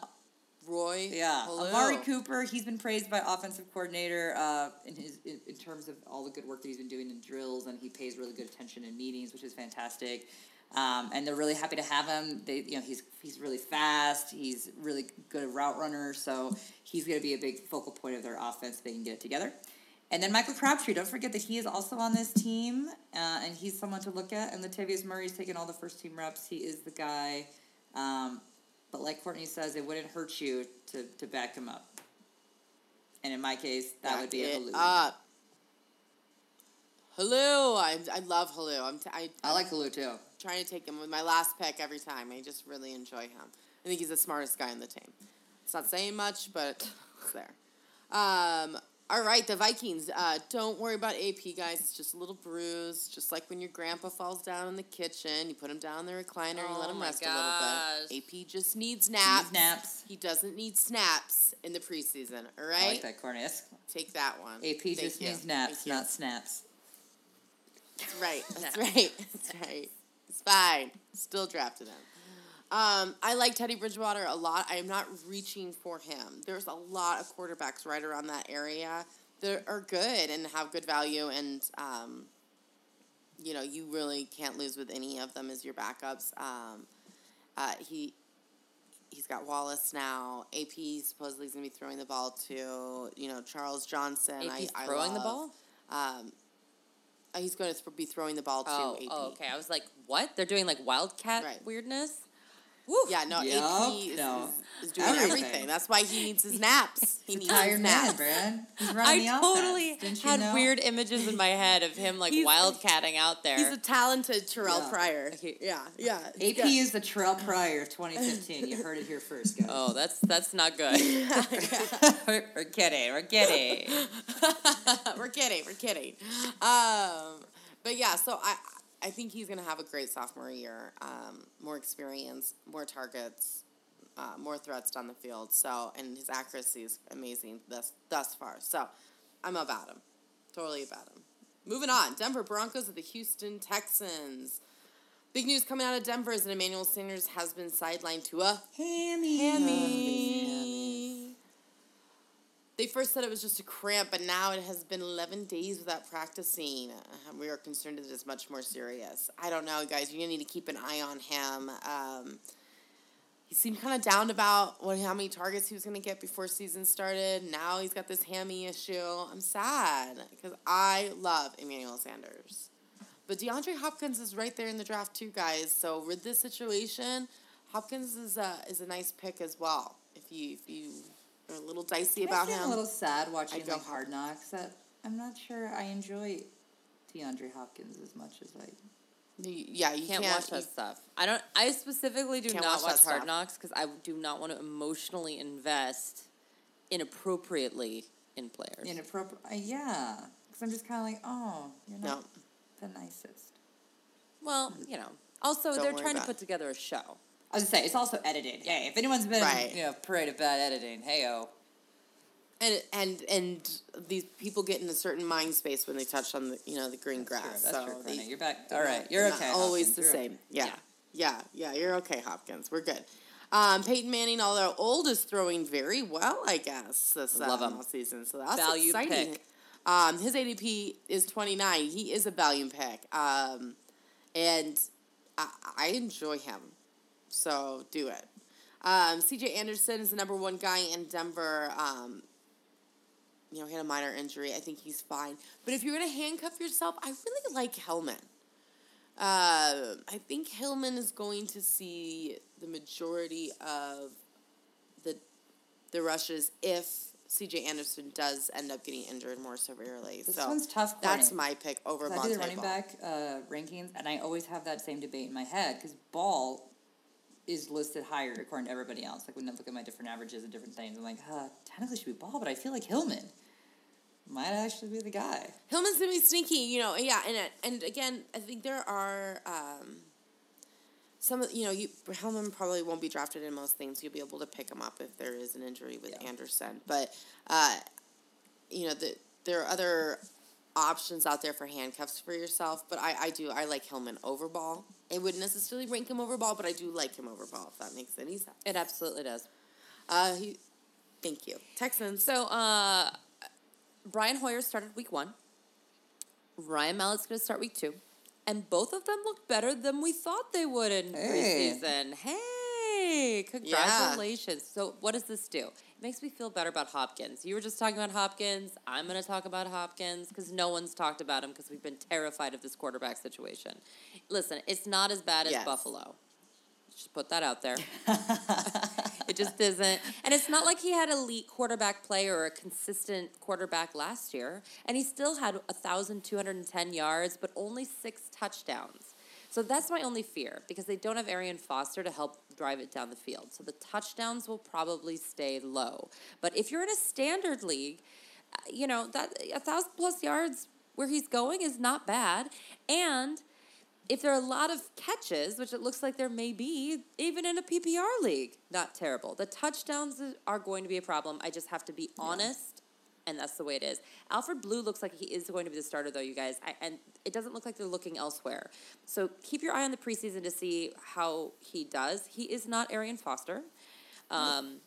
Roy. yeah, hello. Amari Cooper. He's been praised by offensive coordinator uh, in his in, in terms of all the good work that he's been doing in drills, and he pays really good attention in meetings, which is fantastic. Um, and they're really happy to have him. They, you know, he's he's really fast. He's really good route runner, so he's going to be a big focal point of their offense. If they can get it together. And then Michael Crabtree. Don't forget that he is also on this team, uh, and he's someone to look at. And Latavius Murray's taking all the first team reps. He is the guy. Um, but like Courtney says, it wouldn't hurt you to, to back him up. And in my case, that would be a Back it up. Hello, I, I love Hello. I'm t- I, I like Helu too. trying to take him with my last pick every time. I just really enjoy him. I think he's the smartest guy on the team. It's not saying much, but it's there. Um, all right, the Vikings. Uh, don't worry about AP, guys. It's just a little bruise, just like when your grandpa falls down in the kitchen. You put him down in the recliner and you let Oh him rest a little bit. AP just needs naps. naps. He doesn't need snaps in the preseason. All right, I like that, Courtney. Take that one. AP Thank just you. needs naps, not snaps. That's right. That's right. That's right. It's fine. Still drafted him. Um, I like Teddy Bridgewater a lot. I am not reaching for him. There's a lot of quarterbacks right around that area that are good and have good value, and um, you know, you really can't lose with any of them as your backups. Um, uh, he he's got Wallace now. AP supposedly is going to be throwing the ball to you know Charles Johnson. AP's I, I throwing the ball. Um, he's going to be throwing the ball to Oh, AP. oh, okay. I was like, what? They're doing like wildcat Right. weirdness. Woo. Yeah, no, Yup, AP is, no. is, is doing Everything. everything. That's why he needs his naps. He needs his Tired man, naps. Brad. He's I the totally offense. Didn't you had know? weird images in my head of him like He's- wildcatting out there. He's a talented Terrell Yeah. Pryor. Okay. Yeah, yeah. AP is the Terrell Pryor of 2015. You heard it here first, guys. oh, that's that's not good. we're, we're kidding. We're kidding. we're kidding. We're kidding. Um, but yeah, so I I think he's gonna have a great sophomore year. Um, more experience, more targets, uh, more threats down the field. So and his accuracy is amazing thus thus far. So I'm about him. Totally about him. Moving on, Denver Broncos at the Houston Texans. Big news coming out of Denver is that Emmanuel Sanders has been sidelined to a Hammy. hammy. They first said it was just a cramp, but now it has been 11 days without practicing. Uh, we are concerned that it's much more serious. I don't know, guys. You're going to need to keep an eye on him. Um, he seemed kind of down about what how many targets he was going to get before season started. Now he's got this hammy issue. I'm sad because I love Emmanuel Sanders. But DeAndre Hopkins is right there in the draft too, guys. So with this situation, Hopkins is a is a nice pick as well. If you if you are a little dicey It about him, a little sad watching like Hard Knocks. That I'm not sure I enjoy DeAndre Hopkins as much as I. yeah, you can't, can't, watch that you- stuff. I don't. I specifically do Can't watch watch, Hard. Knocks because I do not want to emotionally invest inappropriately in players. Inappropriate. Uh, yeah, because I'm just kind of like, oh, you're No, not the nicest. well, you know. Also, Don't they're trying to put together a show. I was gonna say it's also edited. Yeah, if anyone's been Right. you know parade of bad editing, hey oh. and and and these people get in a certain mind space when they touch on the you know the green That's grass. true. That's so true. they- You're back. All right, you're okay. not always the same. okay. Yeah. yeah, yeah, You're okay, Hopkins. We're good. Um, Peyton Manning, although old, is throwing very well, I guess, this Love him. season. So that's Value exciting. pick. Um, his ADP is 29. He is a value pick. Um, and I, I enjoy him. So do it. Um, CJ Anderson is the number one guy in Denver. Um, you know, he had a minor injury. I think he's fine. But if you're going to handcuff yourself, I really like Hillman. Uh, I think Hillman is going to see the majority of the the rushes if CJ Anderson does end up getting injured more severely. This so one's tough. that's my pick over I do the running Ball. back uh, rankings, and I always have that same debate in my head because Ball is listed higher according to everybody else. Like when I look at my different averages and different things, I'm like, huh, technically should be Ball, but I feel like Hillman might actually be the guy. Hillman's gonna be sneaky, you know. Yeah, and and again, I think there are um, some you know you Hillman probably won't be drafted in most things. You'll be able to pick him up if there is an injury with Yeah. Anderson, but uh, you know the, there are other options out there for handcuffs for yourself. But I, I do I like Hillman over Ball. I wouldn't necessarily rank him over Ball, but I do like him over Ball if that makes any sense. It absolutely does. Uh, he, thank you, Texans. So, uh, Brian Hoyer started week one. Ryan Mallett's going to start week two. And both of them look better than we thought they would in Hey. preseason. Hey, congratulations. So, what does this do? It makes me feel better about Hopkins. You were just talking about Hopkins. I'm going to talk about Hopkins because no one's talked about him because we've been terrified of this quarterback situation. Listen, it's not as bad as Yes. Buffalo. Just put that out there. it just isn't. And it's not like he had elite quarterback play or a consistent quarterback last year. And he still had 1,210 yards, but only six touchdowns. So that's my only fear because they don't have Arian Foster to help drive it down the field. So the touchdowns will probably stay low. But if you're in a standard league, uh, you know, that a thousand plus yards where he's going is not bad. And if there are a lot of catches, which it looks like there may be, even in a PPR league, not terrible. The touchdowns are going to be a problem. I just have to be honest, and that's the way it is. Alfred Blue looks like he is going to be the starter, though, you guys, I, and it doesn't look like they're looking elsewhere. So keep your eye on the preseason to see how he does. He is not Arian Foster. Um,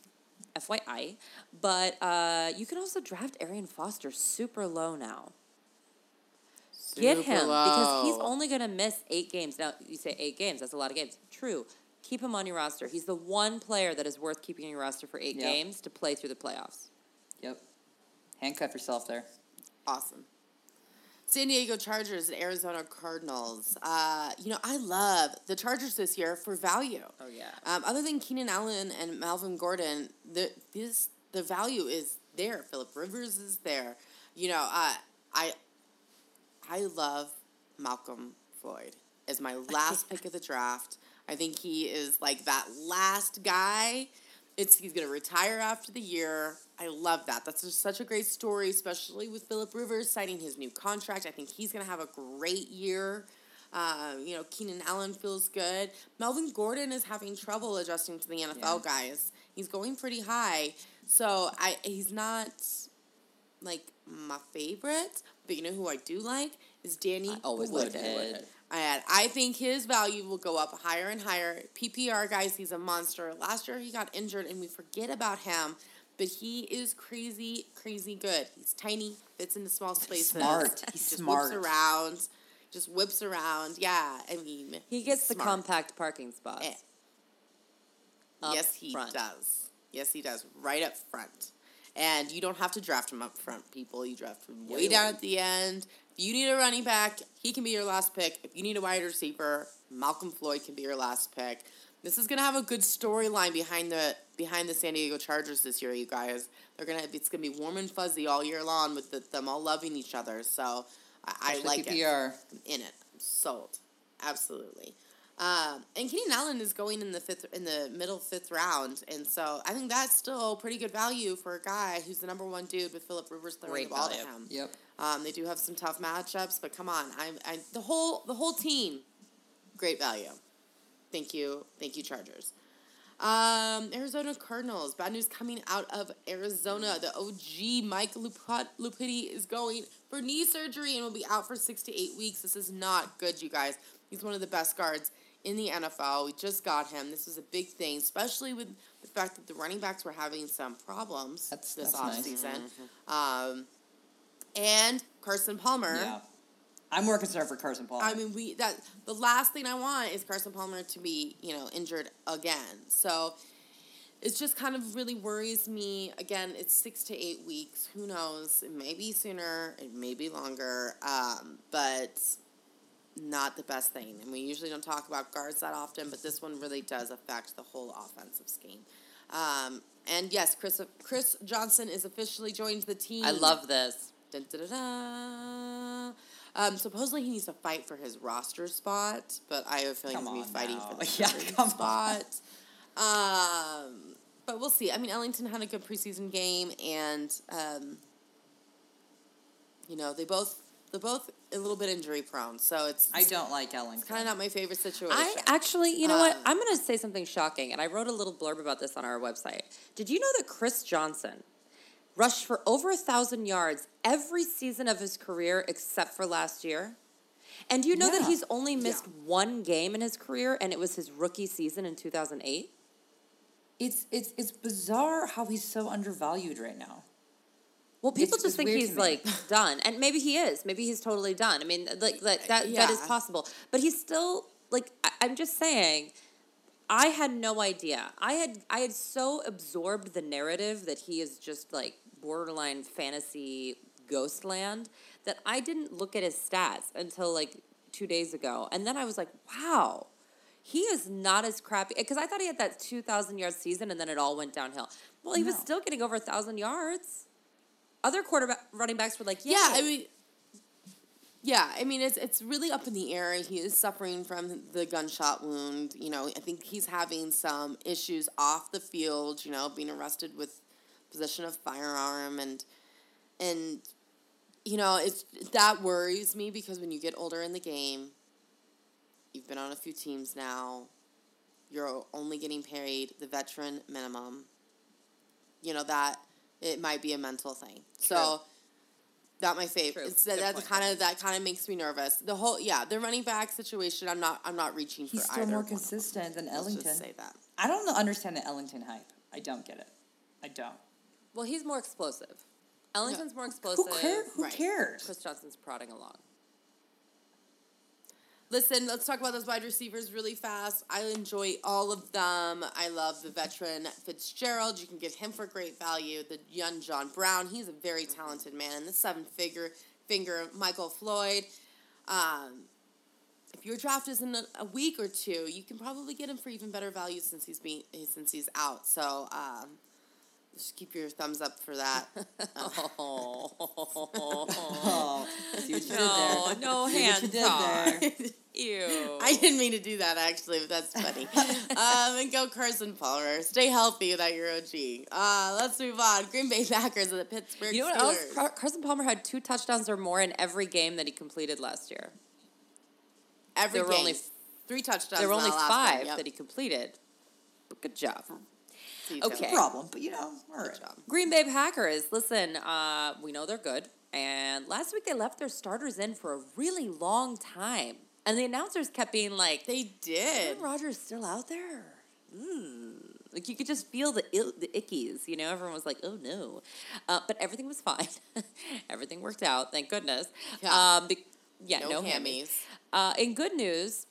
FYI, but uh, you can also draft Arian Foster super low now. Get Super him because he's only going to miss eight games. Now, you say eight games, that's a lot of games. True. Keep him on your roster. He's the one player that is worth keeping on your roster for eight Yep. games to play through the playoffs. Yep. Handcuff yourself there. Awesome. San Diego Chargers and Arizona Cardinals. Uh, you know, I love the Chargers this year for value. Oh, yeah. Um, other than Keenan Allen and Melvin Gordon, the this the value is there. Philip Rivers is there. You know, uh, I I love Malcolm Floyd as my last pick of the draft. I think he is like that last guy. It's he's gonna retire after the year. I love that. That's just such a great story, especially with Philip Rivers signing his new contract. I think he's gonna have a great year. Uh, you know, Keenan Allen feels good. Melvin Gordon is having trouble adjusting to the NFL Yeah. guys. He's going pretty high, so I he's not like my favorite. But you know who I do like is Danny I always Woodhead. Woodhead. And I think his value will go up higher and higher. PPR guys, he's a monster. Last year he got injured and we forget about him, but he is crazy, crazy good. He's tiny, fits in into small spaces. smart. He's just smart. whips around. Just whips around. Yeah, I mean He gets the smart. compact parking spots. Eh. yes, he front. does. Yes, he does. Right up front. And you don't have to draft him up front, people. You draft him way down at the end. If you need a running back, he can be your last pick. If you need a wide receiver, Malcolm Floyd can be your last pick. This is gonna have a good storyline behind the behind the San Diego Chargers this year, you guys. They're gonna it's gonna be warm and fuzzy all year long with the, them all loving each other. So I, I like it. PPR. I'm in it. I'm sold. Absolutely. Um, and Keenan Allen is going in the fifth in the middle fifth round, and so I think that's still pretty good value for a guy who's the number one dude with Philip Rivers throwing Great the ball value. to him. Yep. Um, they do have some tough matchups, but come on, I'm I, the whole the whole team, great value. Thank you, thank you, Chargers. Um, Arizona Cardinals. Bad news coming out of Arizona. The OG Mike Luput, Lupiti is going for knee surgery and will be out for six to eight weeks. This is not good, you guys. He's one of the best guards in the NFL. We just got him. This is a big thing, especially with the fact that the running backs were having some problems That's- this that's nice. offseason. Um, and Carson Palmer. Yeah. I'm more concerned for Carson Palmer. I mean, we that the last thing I want is Carson Palmer to be, you know, injured again. So it just kind of really worries me. Again, it's six to eight weeks. Who knows? It may be sooner. It may be longer. Um, but not the best thing. And we usually don't talk about guards that often, but this one really does affect the whole offensive scheme. Um, and yes, Chris Chris Johnson is officially joined the team. I love this. Dun, dun, dun. Um, supposedly he needs to fight for his roster spot, but I have a feeling Come he's gonna be fighting now. for the Yeah, starting come spot. Um, but we'll see. I mean, Ellington had a good preseason game, and um, you know they both they're both a little bit injury prone, so it's I don't like Ellington. kind of not my favorite situation. I actually, you know what? Um, I'm going to say something shocking, and I wrote a little blurb about this on our website. Did you know that Chris Johnson rushed for over a thousand yards every season of his career except for last year? And do you know that he's only missed Yeah. one game in his career, and it was his rookie season in 2008? It's it's it's bizarre how he's so undervalued right now. Well, people It's- just it's think he's like done, and maybe he is. Maybe he's totally done. I mean, like, like uh, that that is possible. But he's still like I, I'm just saying. I had no idea. I had I had so absorbed the narrative that he is just like borderline fantasy ghostland that I didn't look at his stats until like two days ago, and then I was like, wow. He is not as crappy because I thought he had that two thousand yard season and then it all went downhill. Well, he was still getting over a thousand yards. Other quarterback running backs were like, yeah, Yeah, I mean, yeah, I mean it's it's really up in the air. He is suffering from the gunshot wound. You know, I think he's having some issues off the field. You know, being arrested with possession of firearm and and you know it's that worries me because when you get older in the game, you've been on a few teams now. You're only getting paid the veteran minimum. You know that it might be a mental thing. So that my favorite. True. It's that, Good that point. kind of that kind of makes me nervous. The whole yeah, the running back situation. I'm not I'm not reaching He's for still either. more one of them. consistent than Let's Ellington. just say that. I don't understand the Ellington hype. I don't get it. I don't. Well, he's more explosive. Ellington's more Who, explosive. care, who Right. cares? Chris Johnson's prodding along. Listen, let's talk about those wide receivers really fast. I enjoy all of them. I love the veteran Fitzgerald. You can get him for great value. The young John Brown, he's a very talented man. And the seven figure finger Michael Floyd. Um, if your draft is in a, a, week or two, you can probably get him for even better value since he's being since he's out. So um, just keep your thumbs up for that. oh, oh, see what you no, did there. No see hands what you did there. Ew. I didn't mean to do that actually, but that's funny. um, and go Carson Palmer. Stay healthy without your OG. Uh, let's move on. Green Bay Packers and the Pittsburgh You know what Steelers. else? Car- Carson Palmer had two touchdowns or more in every game that he completed last year. Every there were game. only- three touchdowns. There were only five. Yep. that he completed. But good job. See you, Okay. No problem, but you know, all right. Good job. Green Bay Packers. Listen, uh, we know they're good. And last week they left their starters in for a really long time. And the announcers kept being like, They did. Aaron Rodgers still out there. Ooh. Like you could just feel the Ill, the ickies, you know. Everyone was like, "Oh no," uh, but everything was fine. everything worked out, thank goodness. Yeah. Um, be- yeah, No no, hammies. hammies. Uh, in good news,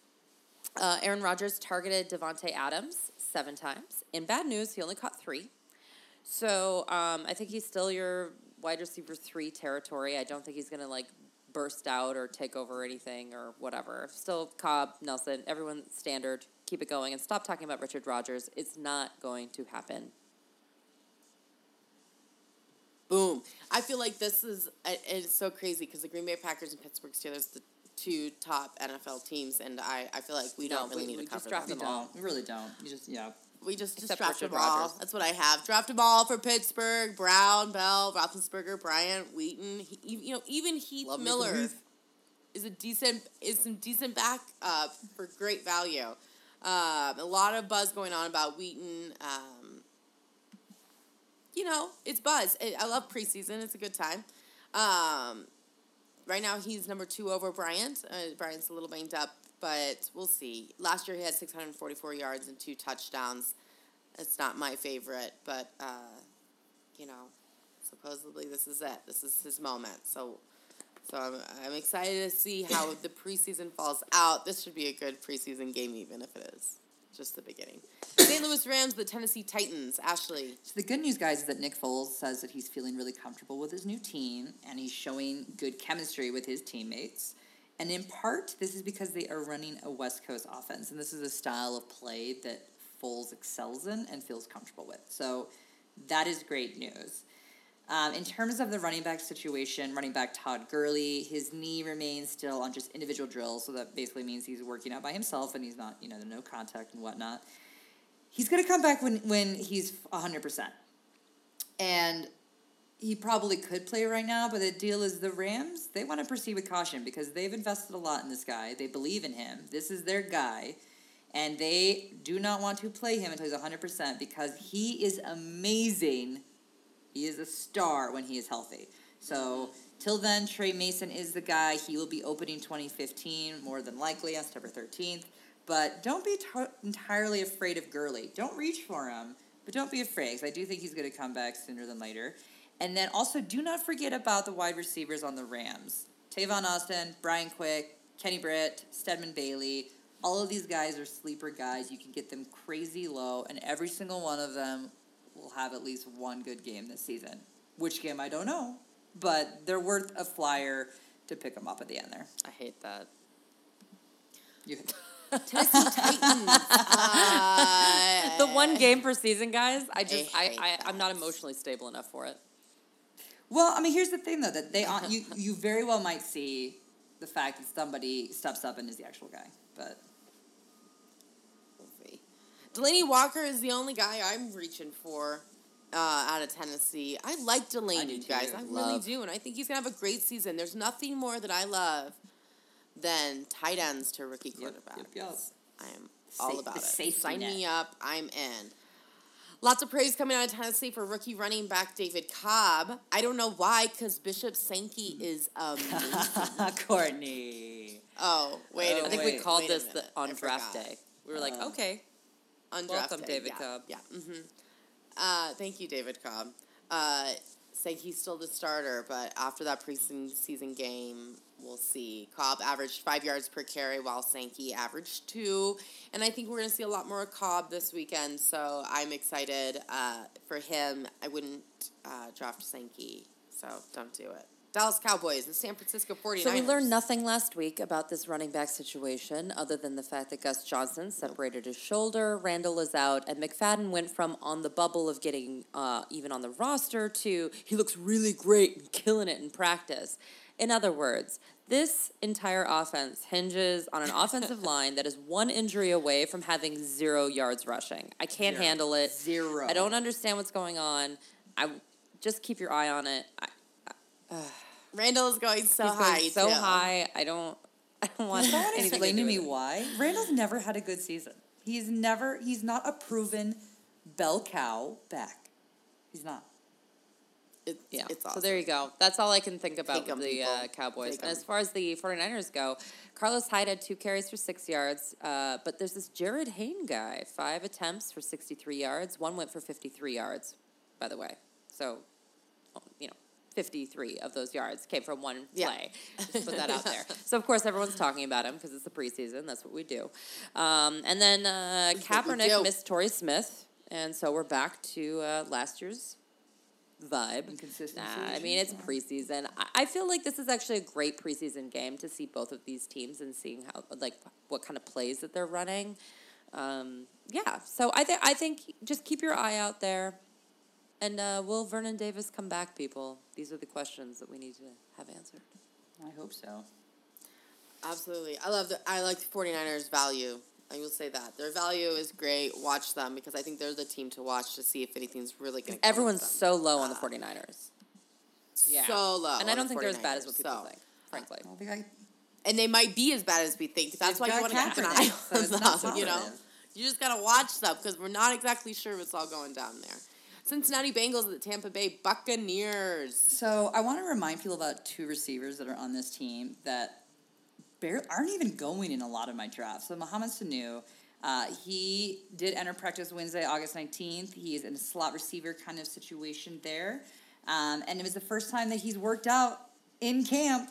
uh, Aaron Rodgers targeted Davante Adams seven times. In bad news, he only caught three. So um, I think he's still your wide receiver three territory. I don't think he's gonna like burst out or take over anything or whatever. Still Cobb, Nelson, everyone standard. Keep it going and stop talking about Richard Rodgers. It's not going to happen. Boom. I feel like this is it's so crazy because the Green Bay Packers and Pittsburgh Steelers, the two top NFL teams, and I, I feel like we No, don't really we- need we to just cover draft We them. them all. We really don't. You just yeah. We just, just draft Richard them all. That's what I have. Draft them all for Pittsburgh. Brown, Bell, Roethlisberger, Bryant, Wheaton. He, you know, even Heath Love Miller is a decent is some decent back uh, for great value. Um, a lot of buzz going on about Wheaton. Um, you know, it's buzz. I I love preseason. It's a good time. Um, right now, he's number two over Bryant. Uh, Bryant's a little banged up, but we'll see. Last year, he had 644 yards and two touchdowns. It's not my favorite, but, uh, you know, supposedly this is it. This is his moment. So, so I'm, I'm excited to see how the preseason falls out. This should be a good preseason game, even if it is just the beginning. St. Louis Rams, the Tennessee Titans. Ashley. So the good news, guys, is that Nick Foles says that he's feeling really comfortable with his new team and he's showing good chemistry with his teammates. And in part, this is because they are running a West Coast offense, and this is a style of play that Foles excels in and feels comfortable with. So that is great news. Um, in terms of the running back situation, running back Todd Gurley, his knee remains still on just individual drills, so that basically means he's working out by himself and he's not, you know, no contact and whatnot. He's going to come back when, when he's 100%. And he probably could play right now, but the deal is the Rams, they want to proceed with caution because they've invested a lot in this guy. They believe in him. This is their guy. And they do not want to play him until he's 100% because he is amazing. He is a star when he is healthy. So, till then, Tre Mason is the guy. He will be opening 2015, more than likely on September 13th. But don't be t- entirely afraid of Gurley. Don't reach for him, but don't be afraid because I do think he's going to come back sooner than later. And then also, do not forget about the wide receivers on the Rams Tavon Austin, Brian Quick, Kenny Britt, Stedman Bailey. All of these guys are sleeper guys. You can get them crazy low, and every single one of them will have at least one good game this season. Which game, I don't know. But they're worth a flyer to pick them up at the end there. I hate that. You, Tennessee Titans. Uh, The one game per season, guys. I just I, hate I, I'm not emotionally stable enough for it. well, I mean, here's the thing though that they you you very well might see the fact that somebody steps up and is the actual guy, but Delanie Walker is the only guy I'm reaching for uh, out of Tennessee. I like Delanie, do guys. I really do, and I think he's gonna have a great season. There's nothing more that I love than tight ends to rookie Yep, quarterbacks. yep, yep. I am all Sa- about it. Sign net. me up. I'm in. Lots of praise coming out of Tennessee for rookie running back David Cobb. I don't know why, because Bishop Sankey is amazing. Courtney. oh, wait a Oh, I think minute. we called this the, on I draft forgot. day. We were like, Uh, okay, Undrafted. Welcome, David yeah, Cobb. Yeah. hmm Uh, thank you, David Cobb. Uh, saying he's still the starter, but after that preseason game, we'll see. Cobb averaged five yards per carry, while Sankey averaged two. And I think we're going to see a lot more of Cobb this weekend. So I'm excited uh, for him. I wouldn't uh, draft Sankey, so don't do it. Dallas Cowboys and San Francisco 49ers. So we learned nothing last week about this running back situation other than the fact that Gus Johnson separated his shoulder, Randle is out, and McFadden went from on the bubble of getting uh, even on the roster to he looks really great and killing it in practice. In other words, this entire offense hinges on an offensive line that is one injury away from having zero yards rushing. I can't Zero. handle it. Zero. I don't understand what's going on. I just keep your eye on it. I, Randle is going so he's high. going so too. high. I don't. I don't want Someone anything explain to to me it. why Randle's never had a good season. He's never. He's not a proven bell cow back. He's not. It's, Yeah. it's awesome. So there you go. That's all I can think about Take 'em, with the uh. Cowboys. Take And 'em. as far as the 49ers go, Carlos Hyde had two carries for six yards, uh, but there's this Jarryd Hayne guy, five attempts for 63 yards. One went for 53 yards, by the way. So, you know, 53 of those yards came from one Yeah. play. Just put that out there. So, of course, everyone's talking about him because it's the preseason. That's what we do. Um, and then uh, Kaepernick missed Torrey Smith. And so we're back to uh, last year's vibe. Inconsistency Nah, I mean, it's yeah. preseason. I, I feel like this is actually a great preseason game to see both of these teams and seeing how, like, what kind of plays that they're running. Um, yeah, so I think I think just keep your eye out there, and uh, will Vernon Davis come back, people? These are the questions that we need to have answered. I hope so. Absolutely. I love the I like the 49ers value. I will say that. Their value is great. Watch them because I think they're the team to watch to see if anything's really going to Everyone's so low on the Uh, 49ers. Yeah. So low. And I don't the think they're as bad as what people so. think, frankly. I don't think I. And they might be as bad as we think. That's They've why you want to keep an eye on them, you know? You just got to watch them because we're not exactly sure what's all going down there. Cincinnati Bengals at the Tampa Bay Buccaneers. So I want to remind people about two receivers that are on this team that barely, aren't even going in a lot of my drafts. So Mohamed Sanu, uh, he did enter practice Wednesday, August 19th. He is in a slot receiver kind of situation there. Um, and it was the first time that he's worked out in camp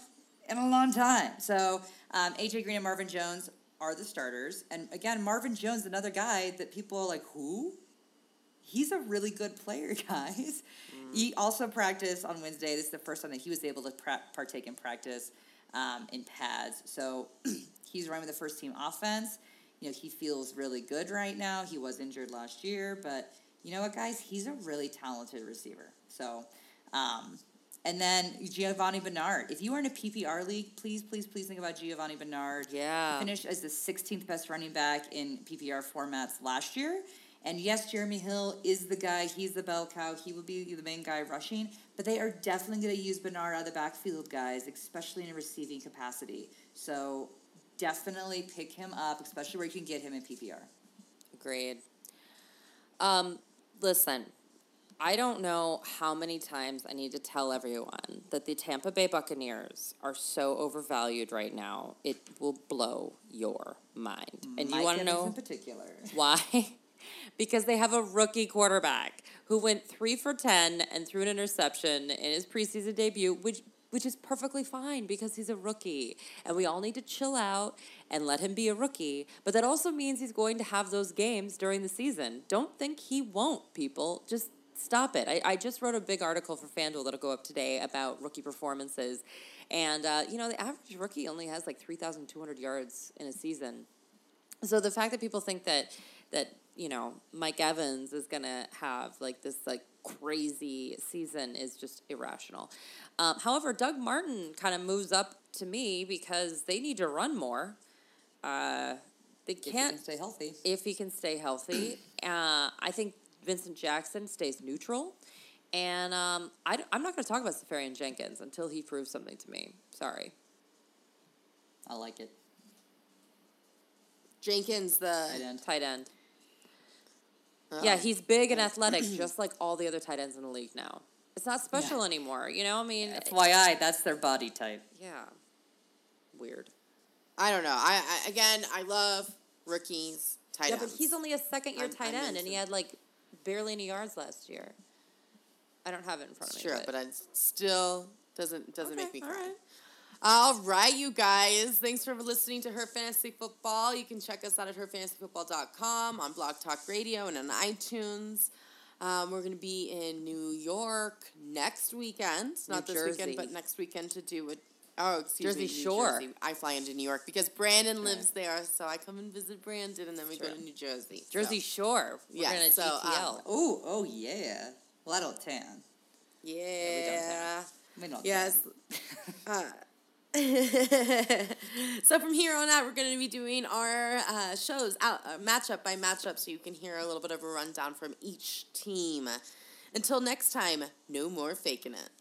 in a long time. So um, AJ Green and Marvin Jones are the starters. And again, Marvin Jones, another guy that people are like, who? He's a really good player, guys. He also practiced on Wednesday. This is the first time that he was able to pra- partake in practice um, in pads. So he's running with the first team offense. You know, he feels really good right now. He was injured last year, but you know what, guys? He's a really talented receiver. So, um, and then Giovani Bernard. If you are in a PPR league, please, please, please think about Giovani Bernard. Yeah. He finished as the 16th best running back in PPR formats last year. And yes, Jeremy Hill is the guy. He's the bell cow. He will be the main guy rushing. But they are definitely going to use Bernard out of the backfield, guys, especially in a receiving capacity. So definitely pick him up, especially where you can get him in PPR. Agreed. Um, listen, I don't know how many times I need to tell everyone that the Tampa Bay Buccaneers are so overvalued right now. It will blow your mind. And you want to know in particular. why? because they have a rookie quarterback who went three for ten and threw an interception in his preseason debut, which which is perfectly fine because he's a rookie. And we all need to chill out and let him be a rookie. But that also means he's going to have those games during the season. Don't think he won't, people. Just stop it. I, I just wrote a big article for FanDuel that'll go up today about rookie performances. And, uh, you know, the average rookie only has like 3,200 yards in a season. So the fact that people think that that you know Mike Evans is gonna have like this like crazy season is just irrational. Um, however, Doug Martin kind of moves up to me because they need to run more. Uh, they If you can't can stay healthy. if he can stay healthy. uh, I think Vincent Jackson stays neutral. And um, I, am not going to talk about Seferian Jenkins until he proves something to me. Sorry. I like it. Jenkins, the Tight end. Tight end. Oh. Yeah, he's big and athletic, just like all the other tight ends in the league now. It's not special anymore, you know. I mean, FYI, that's their body type. yeah, weird. I don't know. I, I again, I love rookies, tight yeah, ends. but he's only a second year I'm- tight I'm end, and he had like barely any yards last year. I don't have it in front of me. sure, but it still doesn't doesn't Okay, make me cry. right. All right, you guys. Thanks for listening to Her Fantasy Football. You can check us out at herfantasyfootball.com, on Blog Talk Radio, and on iTunes. Um, we're going to be in New York next weekend. Not New this Jersey. weekend, but next weekend to do it. Oh, excuse Jersey me. Shore. Jersey. I fly into New York because Brandon lives there, so I come and visit Brandon, and then we go to New Jersey. so- Jersey Shore. We're Yeah, gonna so, GTL. um, Oh, oh yeah. Well, I don't tan. Yeah. I mean, not Yes. tan. Uh, so from here on out, we're going to be doing our uh, shows out uh, matchup by matchup, so you can hear a little bit of a rundown from each team. Until next time, no more faking it.